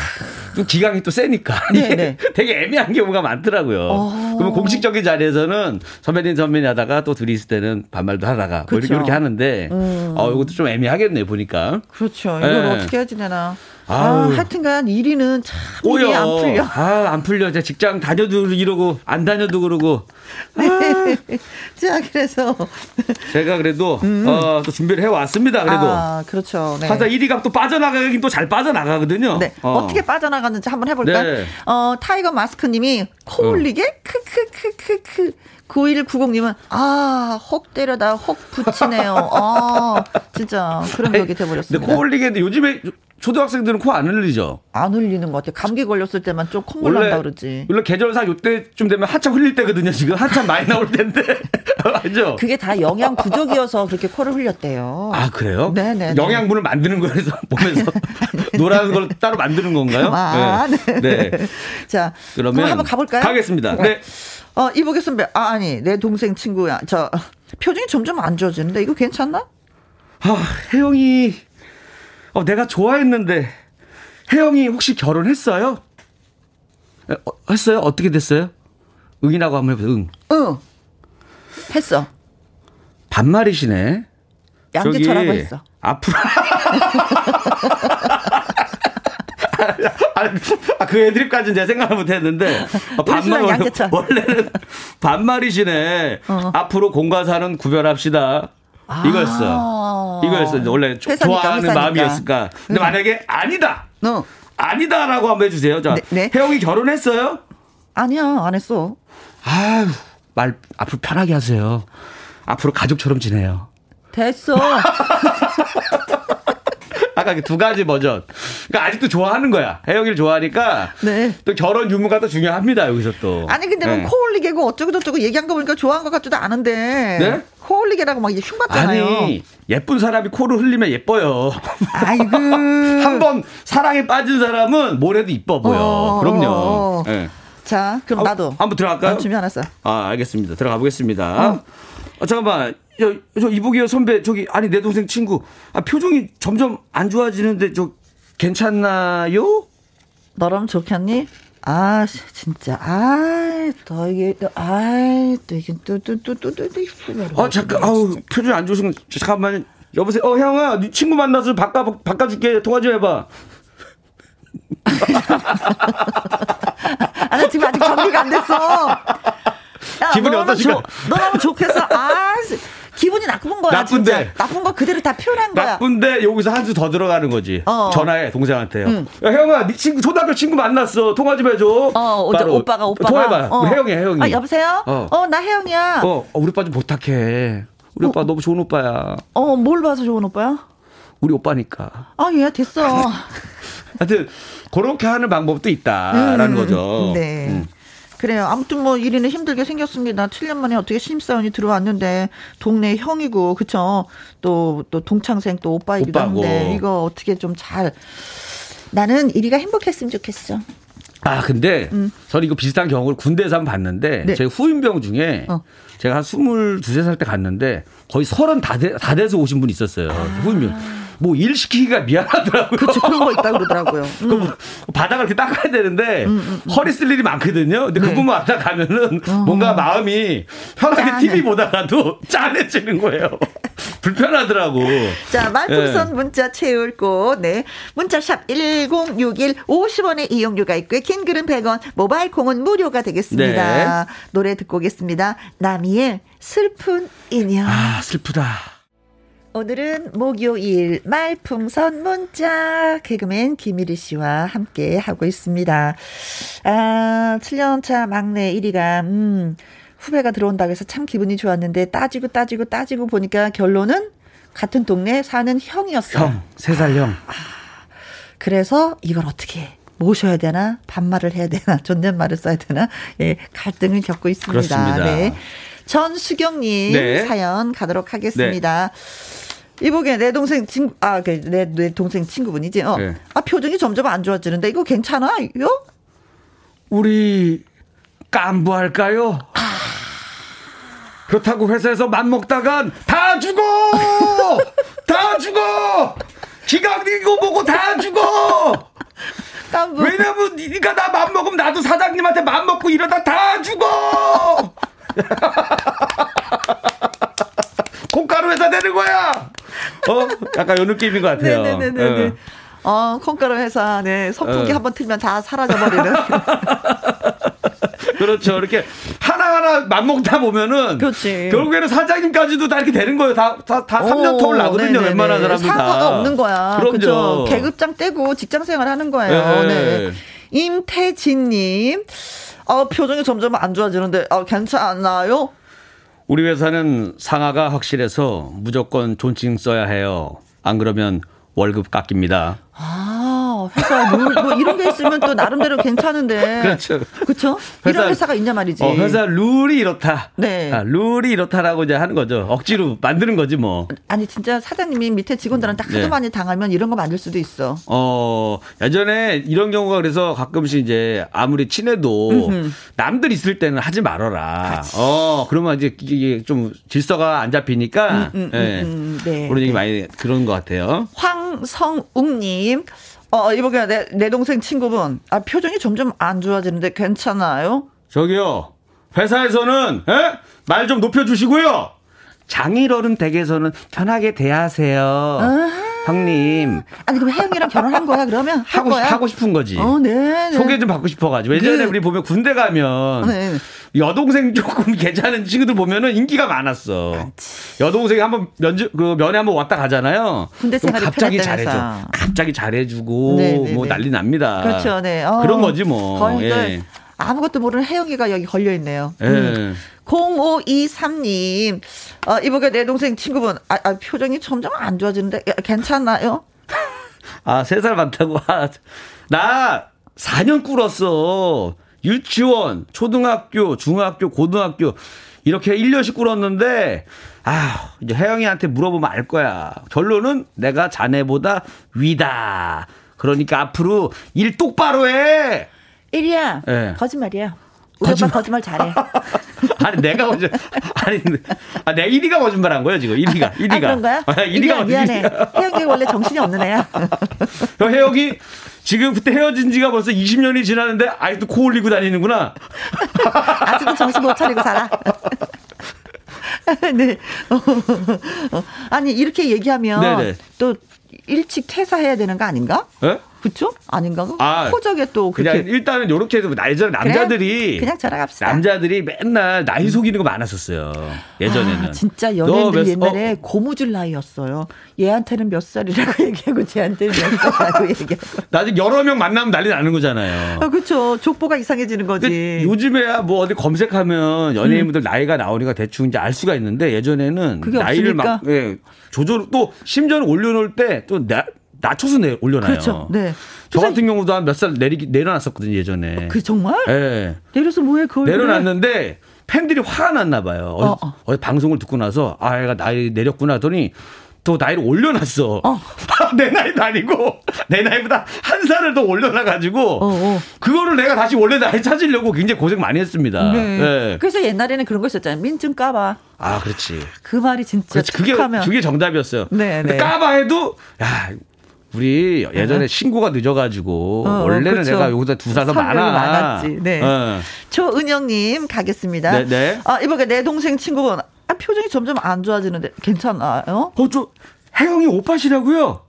또 기강이 또 세니까 네, 네. 되게 애매한 경우가 많더라고요. 어. 그러면 공식적인 자리에서는 선배님 선배님 하다가 또 둘이 있을 때는 반말도 하다가 뭐 이렇게 이렇게 하는데 음. 어 이것도 좀 애매하겠네요 보니까. 그렇죠. 이걸 네. 어떻게 해야 지내나. 아, 하여튼간 1위는 참 일이 안 풀려. 아, 안 풀려. 제 직장 다녀도 이러고 안 다녀도 그러고. 아. *laughs* 자, 그래서 제가 그래도 음. 어, 또 준비를 해 왔습니다. 그래도. 아, 그렇죠. 네. 하다 1위가 또 빠져나가긴 또 잘 빠져나가거든요. 네. 어. 떻게 빠져나갔는지 한번 해 볼까요? 네. 어, 타이거 마스크 님이 코 흘리게 크크크크크 9190님은, 아, 혹 때려다 혹 붙이네요. 아, 진짜 그런 격이 돼버렸습니다. 근데 코 흘리겠는데 요즘에 초등학생들은 코 안 흘리죠? 안 흘리는 것 같아요. 감기 걸렸을 때만 좀 콧물 난다 그러지. 원래 계절상 요때쯤 되면 한참 흘릴 때거든요. 지금 한참 많이 나올 텐데. *laughs* 알죠? 그게 다 영양 부족이어서 그렇게 코를 흘렸대요. 아, 그래요? 네네. 영양분을 만드는 거에서 *laughs* 보면서 *laughs* 노라는 걸 따로 만드는 건가요? 아, 네. 네. 자, 그러면 한번 가볼까요? 가겠습니다. 네. 어, 이보게 선배. 아, 아니, 내 동생 친구야. 저, 표정이 점점 안 좋아지는데, 이거 괜찮나? 아, 혜영이, 어, 내가 좋아했는데, 혜영이 혹시 결혼했어요? 어, 했어요? 어떻게 됐어요? 응이라고 한번 해보세요, 응. 응. 했어. 반말이시네. 양재철하고 했어. 앞으로. *laughs* 아, 그 애드립까지는 제가 생각을 못 했는데. 아, 반말, 원래, 원래는 반말이시네. 어. 앞으로 공과 사는 구별합시다. 아. 이거였어. 이거였어. 원래 회사니까, 좋아하는 회사니까. 마음이었을까. 근데 응. 만약에 아니다. 어. 아니다라고 한번 해주세요. 자, 네, 네. 혜영이 결혼했어요? 아니야, 안 했어. 아유, 말 앞으로 편하게 하세요. 앞으로 가족처럼 지내요. 됐어. *laughs* 그두 가지 버전. 그러니까 아직도 좋아하는 거야. 혜영이를 좋아하니까. 네. 또 결혼 유무가 또 중요합니다, 여기서 또. 아니, 근데 뭐 네. 코올리개고 어쩌고 저쩌고 얘기한 거 보니까 좋아한 것 같지도 않은데. 네? 코 올리개라고 막 이제 흉봤잖아요. 아니, 예쁜 사람이 코를 흘리면 예뻐요. 아이고. *laughs* 한 번 사랑에 빠진 사람은 뭘 해도 이뻐 보여. 어, 그럼요. 네. 자, 그럼 나도. 한번 들어갈까요? 준비해놨어. 아, 알겠습니다. 들어가 보겠습니다. 어. 어, 잠깐만. 저, 저 이보기요 선배 저기 아니 내 동생 친구. 아 표정이 점점 안 좋아지는데 저 괜찮나요? 너랑 좋겠니? 아 진짜. 아또 이게 아또 이게 또 또 또 또또 아 잠깐 아우 표정이 안 좋으신 잠깐만 여보세요? 어 형아 네 친구 만나서 바꿔 바꿔줄게. 통화 좀 해봐. *laughs* 아 나 지금 아직 정리가 안 됐어 야, 기분이 어떠신가? 너 너무 좋겠어. 아, 기분이 나쁜 거야. 나쁜데. 진짜. 나쁜 거 그대로 다 표현한 거야. 나쁜데 여기서 한 수 더 들어가는 거지. 어. 전화해 동생한테요. 응. 야, 형아, 네 친구 초등학교 친구 만났어. 통화 좀 해줘. 어, 바로. 오빠가 오빠가. 통화해봐. 어. 우리 혜영이 혜영이. 아, 여보세요? 어, 어 나 혜영이야. 어, 어, 우리 오빠 좀 부탁해. 우리 어. 오빠 너무 좋은 오빠야. 어, 뭘 봐서 좋은 오빠야? 우리 오빠니까. 아, 예, 됐어. *laughs* 하여튼 그렇게 하는 방법도 있다라는 음, 거죠. 네. 음. 그래요. 아무튼 뭐 일이는 힘들게 생겼습니다. 7년 만에 어떻게 신입사원이 들어왔는데 동네 형이고 그쵸? 또또 동창생 또 오빠이기도 오빠고. 한데 이거 어떻게 좀 잘 나는 일이가 행복했으면 좋겠어. 아 근데 음. 저는 이거 비슷한 경우를 군대에서 한번 봤는데 네. 제 후임병 중에 어. 제가 한 22, 3살 때 갔는데 거의 30 다, 돼, 다 돼서 오신 분이 있었어요. 아. 후임병. 뭐 일 시키기가 미안하더라고요. 그렇죠. 그런 거 있다 그러더라고요. *laughs* 음. 바닥을 이렇게 닦아야 되는데 음, 음, 음. 허리 쓸 일이 많거든요. 근데 네. 그분 왔다 가면은 어. 뭔가 마음이 편하게 짠해. TV 보다가도 *laughs* 짠해지는 거예요. *laughs* 불편하더라고. 자, 말풍선 네. 문자 채울 곳. 네. 문자샵 1061 50원의 이용료가 있고요. 긴 글은 100원, 모바일 콩은 무료가 되겠습니다. 네. 노래 듣고 오겠습니다. 나미의 슬픈 인연. 아, 슬프다. 오늘은 목요일 말풍선 문자 개그맨 김일희 씨와 함께 하고 있습니다. 아, 7년차 막내 1위가, 음, 후배가 들어온다고 해서 참 기분이 좋았는데 따지고 따지고 따지고 보니까 결론은 같은 동네에 사는 형이었어요. 형, 3살 형. 아, 그래서 이걸 어떻게 모셔야 되나, 반말을 해야 되나, 존댓말을 써야 되나, 예, 갈등을 겪고 있습니다. 그렇습니다. 네. 전수경님 네. 사연 가도록 하겠습니다. 네. 이보게 내 동생 친구 아내 그내 동생 친구분이지. 어. 네. 아 표정이 점점 안 좋아지는데 이거 괜찮아요? 우리 깐부할까요? 아... 그렇다고 회사에서 맘 먹다간 다 죽어! 다 죽어! 기각 이고 보고 다 죽어! 깐부. 왜냐면 니가 나 맘 먹으면 나도 사장님한테 맘 먹고 이러다 다 죽어! *laughs* 콩가루 회사 되는 거야. 어, 약간 요 느낌인 것 같아요. 네네네. 어. 어, 콩가루 회사, 네, 선풍기 어. 한번 틀면 다 사라져버리는. *laughs* 그렇죠. 이렇게 하나하나 맘먹다 보면은. 그렇지. 결국에는 사장님까지도 다 이렇게 되는 거예요. 다, 다, 다 3년 톱을 나거든요. 네네네. 웬만한 사람들 다. 사과가 없는 거야. 그렇죠. 계급장 떼고 직장 생활 하는 거예요. 네. 네. 임태진님. 어, 표정이 점점 안 좋아지는데, 어, 괜찮나요? 우리 회사는 상하가 확실해서 무조건 존칭 써야 해요. 안 그러면 월급 깎입니다. 아, 회사 룰, 뭐 이런 게 있으면 또 나름대로 괜찮은데. 그렇죠. 그렇죠? 이런 회사가 있냐 말이지. 어, 회사 룰이 이렇다. 네. 아, 룰이 이렇다라고 이제 하는 거죠. 억지로 만드는 거지 뭐. 아니 진짜 사장님이 밑에 직원들한테 하도 네. 많이 당하면 이런 거 만들 수도 있어. 어, 예전에 이런 경우가 그래서 가끔씩 이제 아무리 친해도 남들 있을 때는 하지 말아라. 어, 그러면 이제 이게 좀 질서가 안 잡히니까. 음, 음, 예. 음, 네. 그런 얘기 많이 그런 것 같아요. 황성욱님, 어, 이보게 내, 내 동생 친구분, 아, 표정이 점점 안 좋아지는데 괜찮아요? 저기요, 회사에서는, 예? 말좀 높여 주시고요! 장인어른 댁에서는 편하게 대하세요. 형님, 아니, 그럼 혜영이랑 결혼한 거야, 그러면? 할 하고, 거야? 하고 싶은 거지. 어, 네. 네. 소개 좀 받고 싶어가지고. 예전에 네. 우리 보면 군대 가면 네. 여동생 조금 *laughs* 괜찮은 친구들 보면은 인기가 많았어. 여동생이 한번 면접, 그 면회 한번 왔다 가잖아요. 군대 생활이 갑자기 편했다면서. 잘해줘. 갑자기 잘해주고 네, 네, 뭐 네. 난리 납니다. 그렇죠, 네. 어, 그런 거지 뭐. 거의 예. 그 아무것도 모르는 혜영이가 여기 걸려 있네요. 예. 음. 0523님, 어, 이보게 내 동생 친구분, 아, 아, 표정이 점점 안 좋아지는데, 야, 괜찮나요? *laughs* 아, 세 살 많다고. 아, 나 4년 꿇었어. 유치원, 초등학교, 중학교, 고등학교. 이렇게 1년씩 꿇었는데, 아, 이제 혜영이한테 물어보면 알 거야. 결론은 내가 자네보다 위다. 그러니까 앞으로 일 똑바로 해! 일이야. 예. 거짓말이야. 우리 오빠 거짓말 잘해. *laughs* 아니, 내가 거짓, 아니, 아, 내가 1위가 거짓말 한 거야, 지금. 1위가. 1위가. 아, 그런 거야? 1위가 일이야, 미안해. 혜영이 원래 정신이 없는 애야. 혜영이 지금 그때 헤어진 지가 벌써 20년이 지났는데 아직도 코 올리고 다니는구나. *laughs* 아직은 정신 못 차리고 살아. *laughs* 네. 어, 아니, 이렇게 얘기하면 네네. 또 일찍 퇴사해야 되는 거 아닌가? 예? 그쵸? 아닌가? 아, 호적에 또 그냥 그렇게. 일단은 요렇게 해도 예전에 남자들이 그냥 전화갑시다. 남자들이 맨날 나이 속이는 거 많았었어요. 예전에는. 아, 진짜 너 연예인들 몇- 옛날에 어, 고무줄 나이였어요. 얘한테는 몇 살이라고 *laughs* 얘기하고 쟤한테는 몇 살이라고 *laughs* 얘기하고. 나중에 여러 명 만나면 난리 나는 거잖아요. 아, 그쵸. 족보가 이상해지는 거지. 요즘에야 뭐 어디 검색하면 연예인분들 나이가 나오니까 대충 이제 알 수가 있는데 예전에는 그게 나이를 없으니까? 막 예, 조절 또 심지어는 올려놓을 때 또 낮춰서 내, 올려놔요. 그렇죠. 네. 저 같은 경우도 한 몇 살 내리 내려놨었거든요 예전에. 그 정말? 예. 내려서 뭐해 그걸 내려놨는데 팬들이 화가 났나 봐요. 어디, 어, 어. 방송을 듣고 나서 아 얘가 나이 내렸구나 하더니 또 나이를 올려놨어. 어. *laughs* 내 나이도 아니고 내 나이보다 한 살을 더 올려놔가지고 어, 어. 그거를 내가 다시 원래 나이 찾으려고 굉장히 고생 많이 했습니다. 네. 예. 그래서 옛날에는 그런 거 있었잖아요. 민증 까봐. 아 그렇지. 그 말이 진짜 그렇지. 그게 그게 정답이었어요. 네, 네. 까봐 해도 야. 우리 예전에 신고가 늦어가지고 어, 원래는 그렇죠. 내가 여기다 두 사람이 많아. 많았지. 네. 어. 초은영님 가겠습니다. 네, 네. 아 이번에 내 동생 친구분 아, 표정이 점점 안 좋아지는데 괜찮아요? 어, 저, 혜영이 오빠시라고요?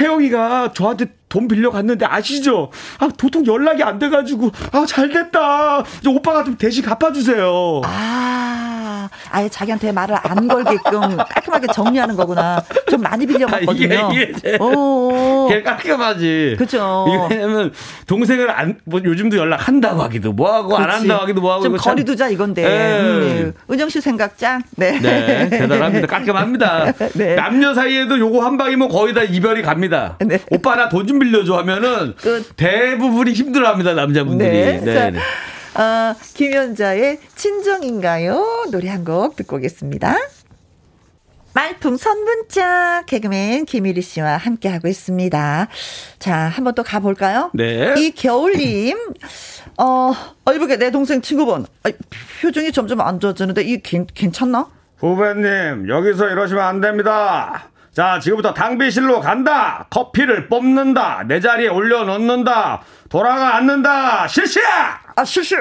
혜영이가 저한테 돈 빌려 갔는데 아시죠? 아, 도통 연락이 안 돼가지고, 아, 잘 됐다. 저 오빠가 좀 대신 갚아주세요. 아, 아예 자기한테 말을 안 걸게끔 깔끔하게 정리하는 거구나. 좀 많이 빌려먹거든요. 아, 이게, 이게, 오. 걔 깔끔하지. 그죠. 왜냐면, 동생을 안, 뭐, 요즘도 연락한다고 하기도 뭐하고, 안. 한다고 하기도 뭐하고. 좀 거리 두자 이건데. 예. 음, 네. 은영 씨 생각 짱. 네. 네, 대단합니다. 깔끔합니다. *laughs* 네. 남녀 사이에도 요거 한 방이면 거의 다 이별이 갑니다. 네. 오빠 나 돈 좀 빌려줘 하면은 끝. 대부분이 힘들어합니다 남자분들이. 네. 네. 어, 김연자의 친정인가요? 노래 한 곡 듣고 오겠습니다. 말풍선 문자 개그맨 김일희 씨와 함께하고 있습니다. 자, 한번 또 가볼까요? 네. 이 겨울님, 어, 어, 이보게 내 동생 친구분, 아, 표정이 점점 안 좋아지는데, 이 괜, 괜찮나? 후배님 여기서 이러시면 안 됩니다. 자 지금부터 당비실로 간다. 커피를 뽑는다. 내 자리에 올려놓는다. 돌아가 앉는다. 실시야. 아, 슈슈!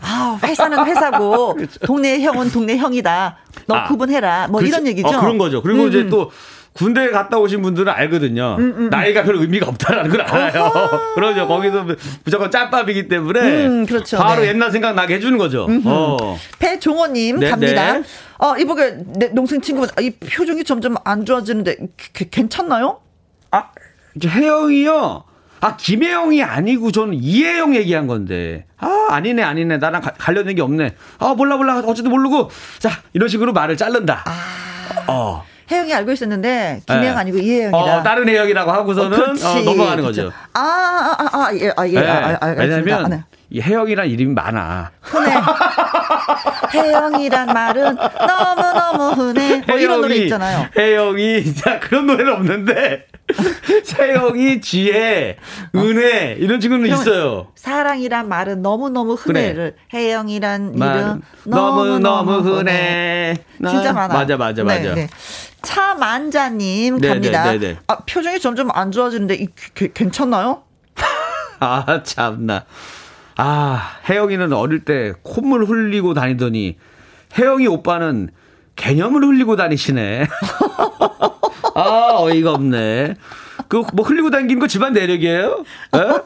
아, 회사는 회사고, *laughs* 동네 형은 동네 형이다. 너 아, 구분해라. 뭐 이런 얘기죠. 어, 그런 거죠. 그리고 음, 이제 음. 또 군대 갔다 오신 분들은 알거든요. 나이가 별 의미가 없다라는 걸 알아요. *laughs* 그러죠. 거기서 무조건 짬밥이기 때문에 음, 그렇죠. 바로 네. 옛날 생각 나게 해주는 거죠. 어. 배종호님 네, 갑니다. 네. 어, 이보게 내 동생 친구분, 아, 이 표정이 점점 안 좋아지는데, 게- 괜찮나요? 아, 혜영이요. 아, 김혜영이 아니고 저는 이혜영 얘기한 건데. 아, 아니네, 아니네. 나랑 가, 관련된 게 없네. 아, 몰라, 몰라. 어쨌든 모르고. 자, 이런 식으로 말을 자른다. 아. 어. 혜영이 알고 있었는데 김혜영 네. 아니고 이혜영이다. 어, 다른 혜영이라고 하고서는 어, 어, 넘어가는 거죠. 아, 아, 아, 아, 예, 아, 예. 네. 아, 아, 왜냐면 아, 네. 이 혜영이란 이름이 많아. 흔해. 혜영이란 말은 너무너무 흔해. 뭐 이런 노래 있잖아요. 혜영이, 자, 그런 노래는 없는데. *laughs* 혜영이, 지혜, 은혜, 이런 친구는 있어요. 사랑이란 말은 너무너무 흔해를. 그래. 혜영이란 이름 너무너무 흔해. 진짜 많아. 맞아, 맞아, 맞아. 네, 네. 차만자님 네, 갑니다. 네, 네, 네, 아, 표정이 점점 안 좋아지는데 이, 게, 괜찮나요? *laughs* 아, 참나. 아, 혜영이는 어릴 때 콧물 흘리고 다니더니 혜영이 오빠는 개념을 흘리고 다니시네. *laughs* 아, 어이가 없네. 그, 뭐, 흘리고 다니는 거 집안 내력이에요? 예? 어,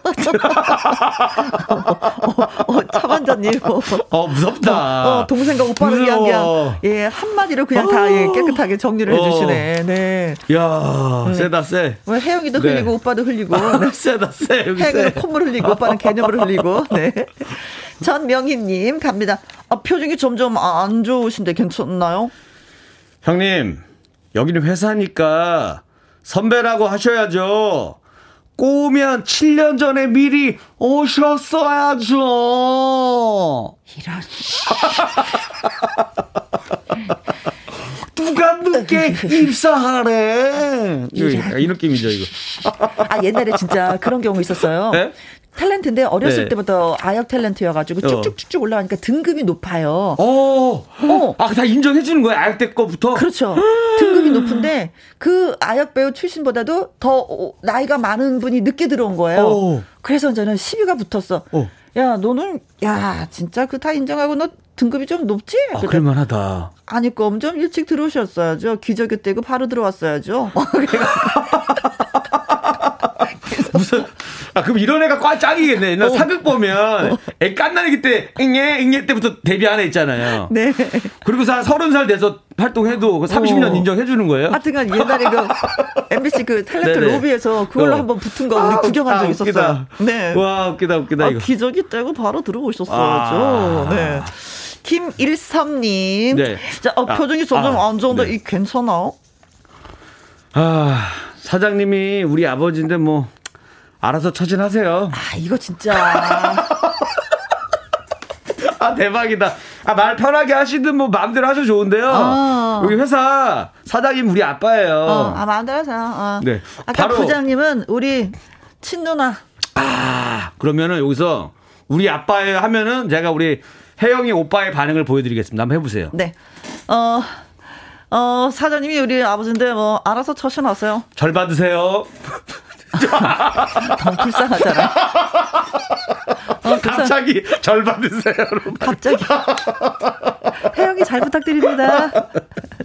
어, 차반자님. *laughs* 어, 무섭다. 어, 어 동생과 오빠를 무서워. 그냥, 그냥, 예, 한마디로 그냥 다 예, 깨끗하게 정리를 해주시네. 네. 야 네. 세다, 세. 왜 혜영이도 네. 흘리고, 오빠도 흘리고. 네. 세다, 세. 혜영이는 콧물 흘리고, 오빠는 개념을 흘리고. 네. 전명희님 갑니다. 아, 표정이 점점 안 좋으신데 괜찮나요? 형님, 여기는 회사니까 선배라고 하셔야죠. 꼬우면 7년 전에 미리 오셨어야죠. 이런. *laughs* 누가 늦게 입사하래. 이 느낌이죠, 이거. 아, 옛날에 진짜 그런 경우 있었어요. 네? 탤런트인데 어렸을 네. 때부터 아역 탤런트여가지고 어. 쭉쭉쭉쭉 올라가니까 등급이 높아요. 어. 어. 아, 다 인정해주는 거야, 아역 때 거부터? 그렇죠. 등급이 높은데 그 아역 배우 출신보다도 더 나이가 많은 분이 늦게 들어온 거예요. 어. 그래서 저는 시비가 붙었어. 어. 야, 너는, 야, 진짜 그 다 인정하고 너 등급이 좀 높지? 아, 그럴만하다. 아니, 그럼 좀 일찍 들어오셨어야죠. 기저귀 떼고 바로 들어왔어야죠. *laughs* 무슨 아 그럼 이런 애가 꽉 짱이겠네. 나 어. 사극 보면 애 깐나기 때 잉예 잉예 때부터 데뷔한 애 있잖아요. 네. 그리고서 한 서른 살 돼서 활동해도 30년 어. 인정해 주는 거예요? 하여튼간 옛날에 그 *laughs* MBC 그 탤런트 로비에서 그걸로 어. 한번 붙은 거 우리 아, 구경한 적 아, 있었어요. 네. 와 웃기다 웃기다 아, 이거. 기저귀 떼고 바로 들어오셨어야죠. 아. 네. 김일삼님. 네. 자, 어, 표정이 점점 아, 안 좋은데 네. 이 괜찮아? 아 사장님이 우리 아버지인데 뭐 알아서 처진하세요. 아, 이거 진짜. *laughs* 아, 대박이다. 아, 말 편하게 하시든 뭐 마음대로 하셔도 좋은데요. 어. 여기 회사 사장님 우리 아빠예요. 어, 아, 마음대로 하세요. 어. 네. 아까 바로 부장님은 우리 친누나. 아, 그러면은 여기서 우리 아빠예요 하면은 제가 우리 혜영이 오빠의 반응을 보여드리겠습니다. 한번 해보세요. 네. 어, 어, 사장님이 우리 아버지인데 뭐 알아서 처신하세요. 절 받으세요. *laughs* 너무 불쌍하잖아. 어, 갑자기 절 받으세요. 갑자기. 혜영이 잘 부탁드립니다.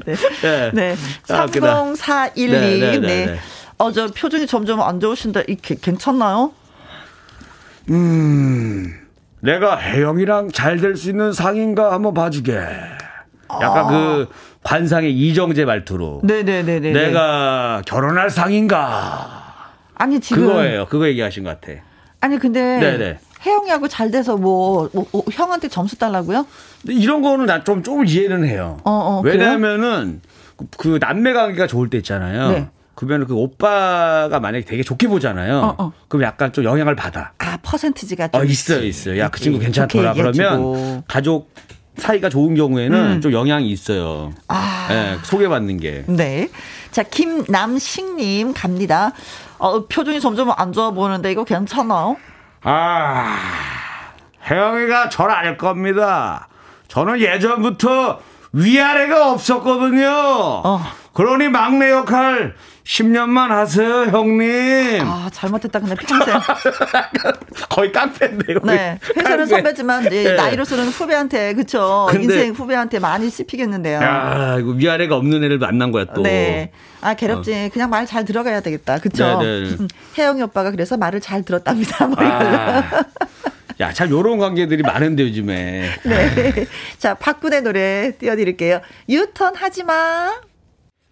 네. 네. 네. 3041님. 네, 네, 네, 네. 네. 어, 저 표정이 점점 안 좋으신데, 이, 괜찮나요? 음, 내가 혜영이랑 잘 될 수 있는 상인가 한번 봐주게. 약간 아. 그 관상의 이정재 말투로. 네네네네. 내가 결혼할 상인가. 아니 지금 그거예요. 그거 얘기하신 것 같아. 아니 근데 네네. 혜영이하고 잘 돼서 뭐, 뭐, 뭐 형한테 점수 달라고요? 이런 거는 나좀좀 이해는 해요. 어, 어, 왜냐하면은 그, 그 남매 관계가 좋을 때 있잖아요. 네. 그러면 그 오빠가 만약에 되게 좋게 보잖아요. 어, 어. 그럼 약간 좀 영향을 받아. 아 퍼센티지가 좀 어, 있어요, 있어요. 야 그 친구 괜찮더라. 그러면 가족 사이가 좋은 경우에는 음. 좀 영향이 있어요. 아. 네, 소개받는 게. 네. 자, 김남식님 갑니다. 어, 표정이 점점 안 좋아 보이는데 이거 괜찮아요? 아, 혜영이가 절 알 겁니다. 저는 예전부터 위아래가 없었거든요. 어. 그러니 막내 역할 10년만 하세요, 형님. 아, 잘못했다. 근데 평생. *laughs* 거의 깡패인데요. 네. 회사는 깡패. 선배지만, 네. 나이로서는 후배한테, 그쵸. 인생 후배한테 많이 씹히겠는데요. 아, 이거 위아래가 없는 애를 만난 거야, 또. 네. 아, 괴롭지. 어. 그냥 말 잘 들어가야 되겠다. 그쵸. 네, 네. 음, *laughs* 혜영이 오빠가 그래서 말을 잘 들었답니다. 뭐 아. 야, 참 요런 관계들이 많은데 요즘에. 네. 자, 박군의 노래 띄워드릴게요. 유턴 하지 마.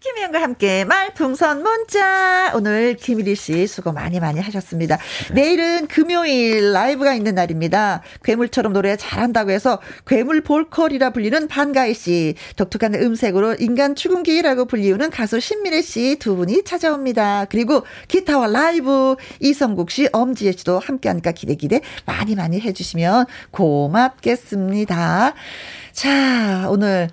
김혜영과 함께 말풍선 문자. 오늘 김일희 씨 수고 많이 많이 하셨습니다. 내일은 금요일 라이브가 있는 날입니다. 괴물처럼 노래 잘한다고 해서 괴물 볼컬이라 불리는 반가희 씨. 독특한 음색으로 인간 출근기라고 불리우는 가수 신미래 씨 두 분이 찾아옵니다. 그리고 기타와 라이브 이성국 씨, 엄지혜 씨도 함께 하니까 기대 기대 많이 많이 해주시면 고맙겠습니다. 자, 오늘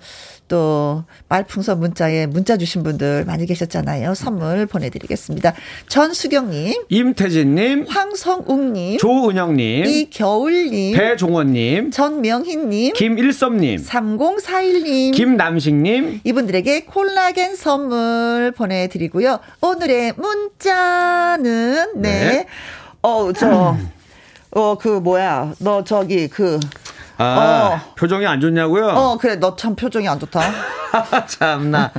또 말풍선 문자에 문자 주신 분들 많이 계셨잖아요. 선물 보내드리겠습니다. 전수경님, 임태진님, 황성욱님, 조은영님, 이겨울님, 배종원님, 전명희님, 김일섭님, 3041님, 김남식님, 이분들에게 콜라겐 선물 보내드리고요. 오늘의 문자는 네, 네. 어 저. 어, 그, 뭐야. 너, 저기, 그, 아, 어. 표정이 안 좋냐고요? 어, 그래. 너 참 표정이 안 좋다. *laughs* 참나.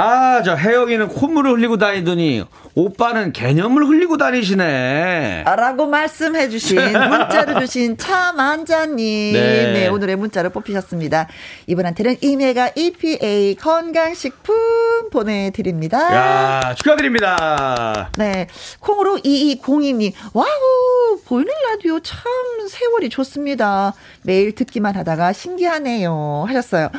아, 저 혜영이는 콧물을 흘리고 다니더니 오빠는 개념을 흘리고 다니시네. 라고 말씀해 주신 문자를 주신 차만자님. 네. 네. 오늘의 문자를 뽑히셨습니다. 이분한테는 오메가 EPA 건강식품 보내드립니다. 야 축하드립니다. 네. 콩으로 2202님. 와우, 보이는 라디오 참 세월이 좋습니다. 매일 듣기만 하다가 신기하네요. 하셨어요.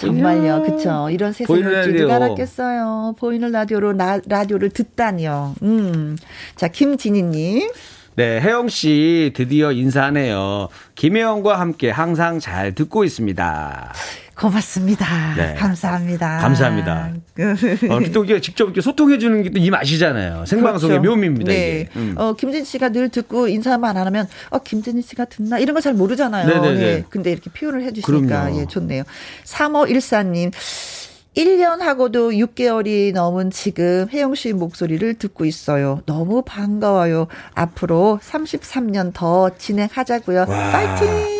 정말요, 그쵸. 이런 세상을 줄 누가 알았겠어요. 보이는 라디오로 나, 라디오를 듣다니요. 음. 자, 김진희님. 네, 혜영 씨 드디어 인사하네요. 김혜영과 함께 항상 잘 듣고 있습니다. 고맙습니다. 네. 감사합니다. 감사합니다. 어, 또 이게 직접 이렇게 소통해 주는 게또이 맛이잖아요. 생방송의 그렇죠. 묘미입니다. 네. 음. 어, 김진 씨가 늘 듣고 인사만 안 하면 어, 김진희 씨가 듣나 이런 거잘 모르잖아요. 네네네. 예. 근데 이렇게 표현을 해 주시니까 예, 좋네요. 3514님 1년 하고도 6개월이 넘은 지금 혜영 씨 목소리를 듣고 있어요. 너무 반가워요. 앞으로 33년 더 진행하자고요. 와. 파이팅!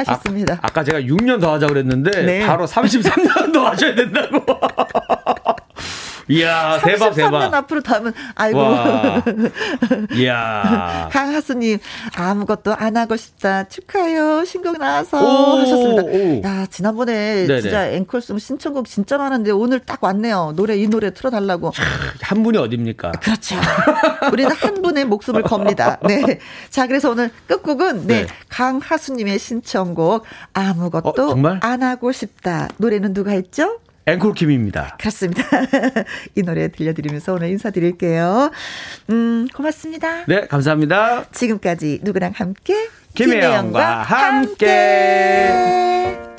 하셨습니다. 아, 까 제가 6년 더 하자 그랬는데 네. 바로 33년 더 하셔야 된다고. *laughs* 이야, 대박, 대박. 3년 앞으로 다면, 아이고. *laughs* 이야. 강하수님, 아무것도 안 하고 싶다. 축하해요. 신곡 나와서 오, 하셨습니다. 오. 야, 지난번에 네네. 진짜 앵콜송 신청곡 진짜 많은데 오늘 딱 왔네요. 노래, 이 노래 틀어달라고. 한 분이 어딥니까? 그렇죠. 우리는 한 분의 목숨을 겁니다. 네. 자, 그래서 오늘 끝곡은, 네. 네. 강하수님의 신청곡, 아무것도 어, 안 하고 싶다. 노래는 누가 했죠? 앵콜 킴입니다. 그렇습니다. *laughs* 이 노래 들려드리면서 오늘 인사드릴게요. 음, 고맙습니다. 네, 감사합니다. 지금까지 누구랑 함께? 김혜영과 함께. 함께.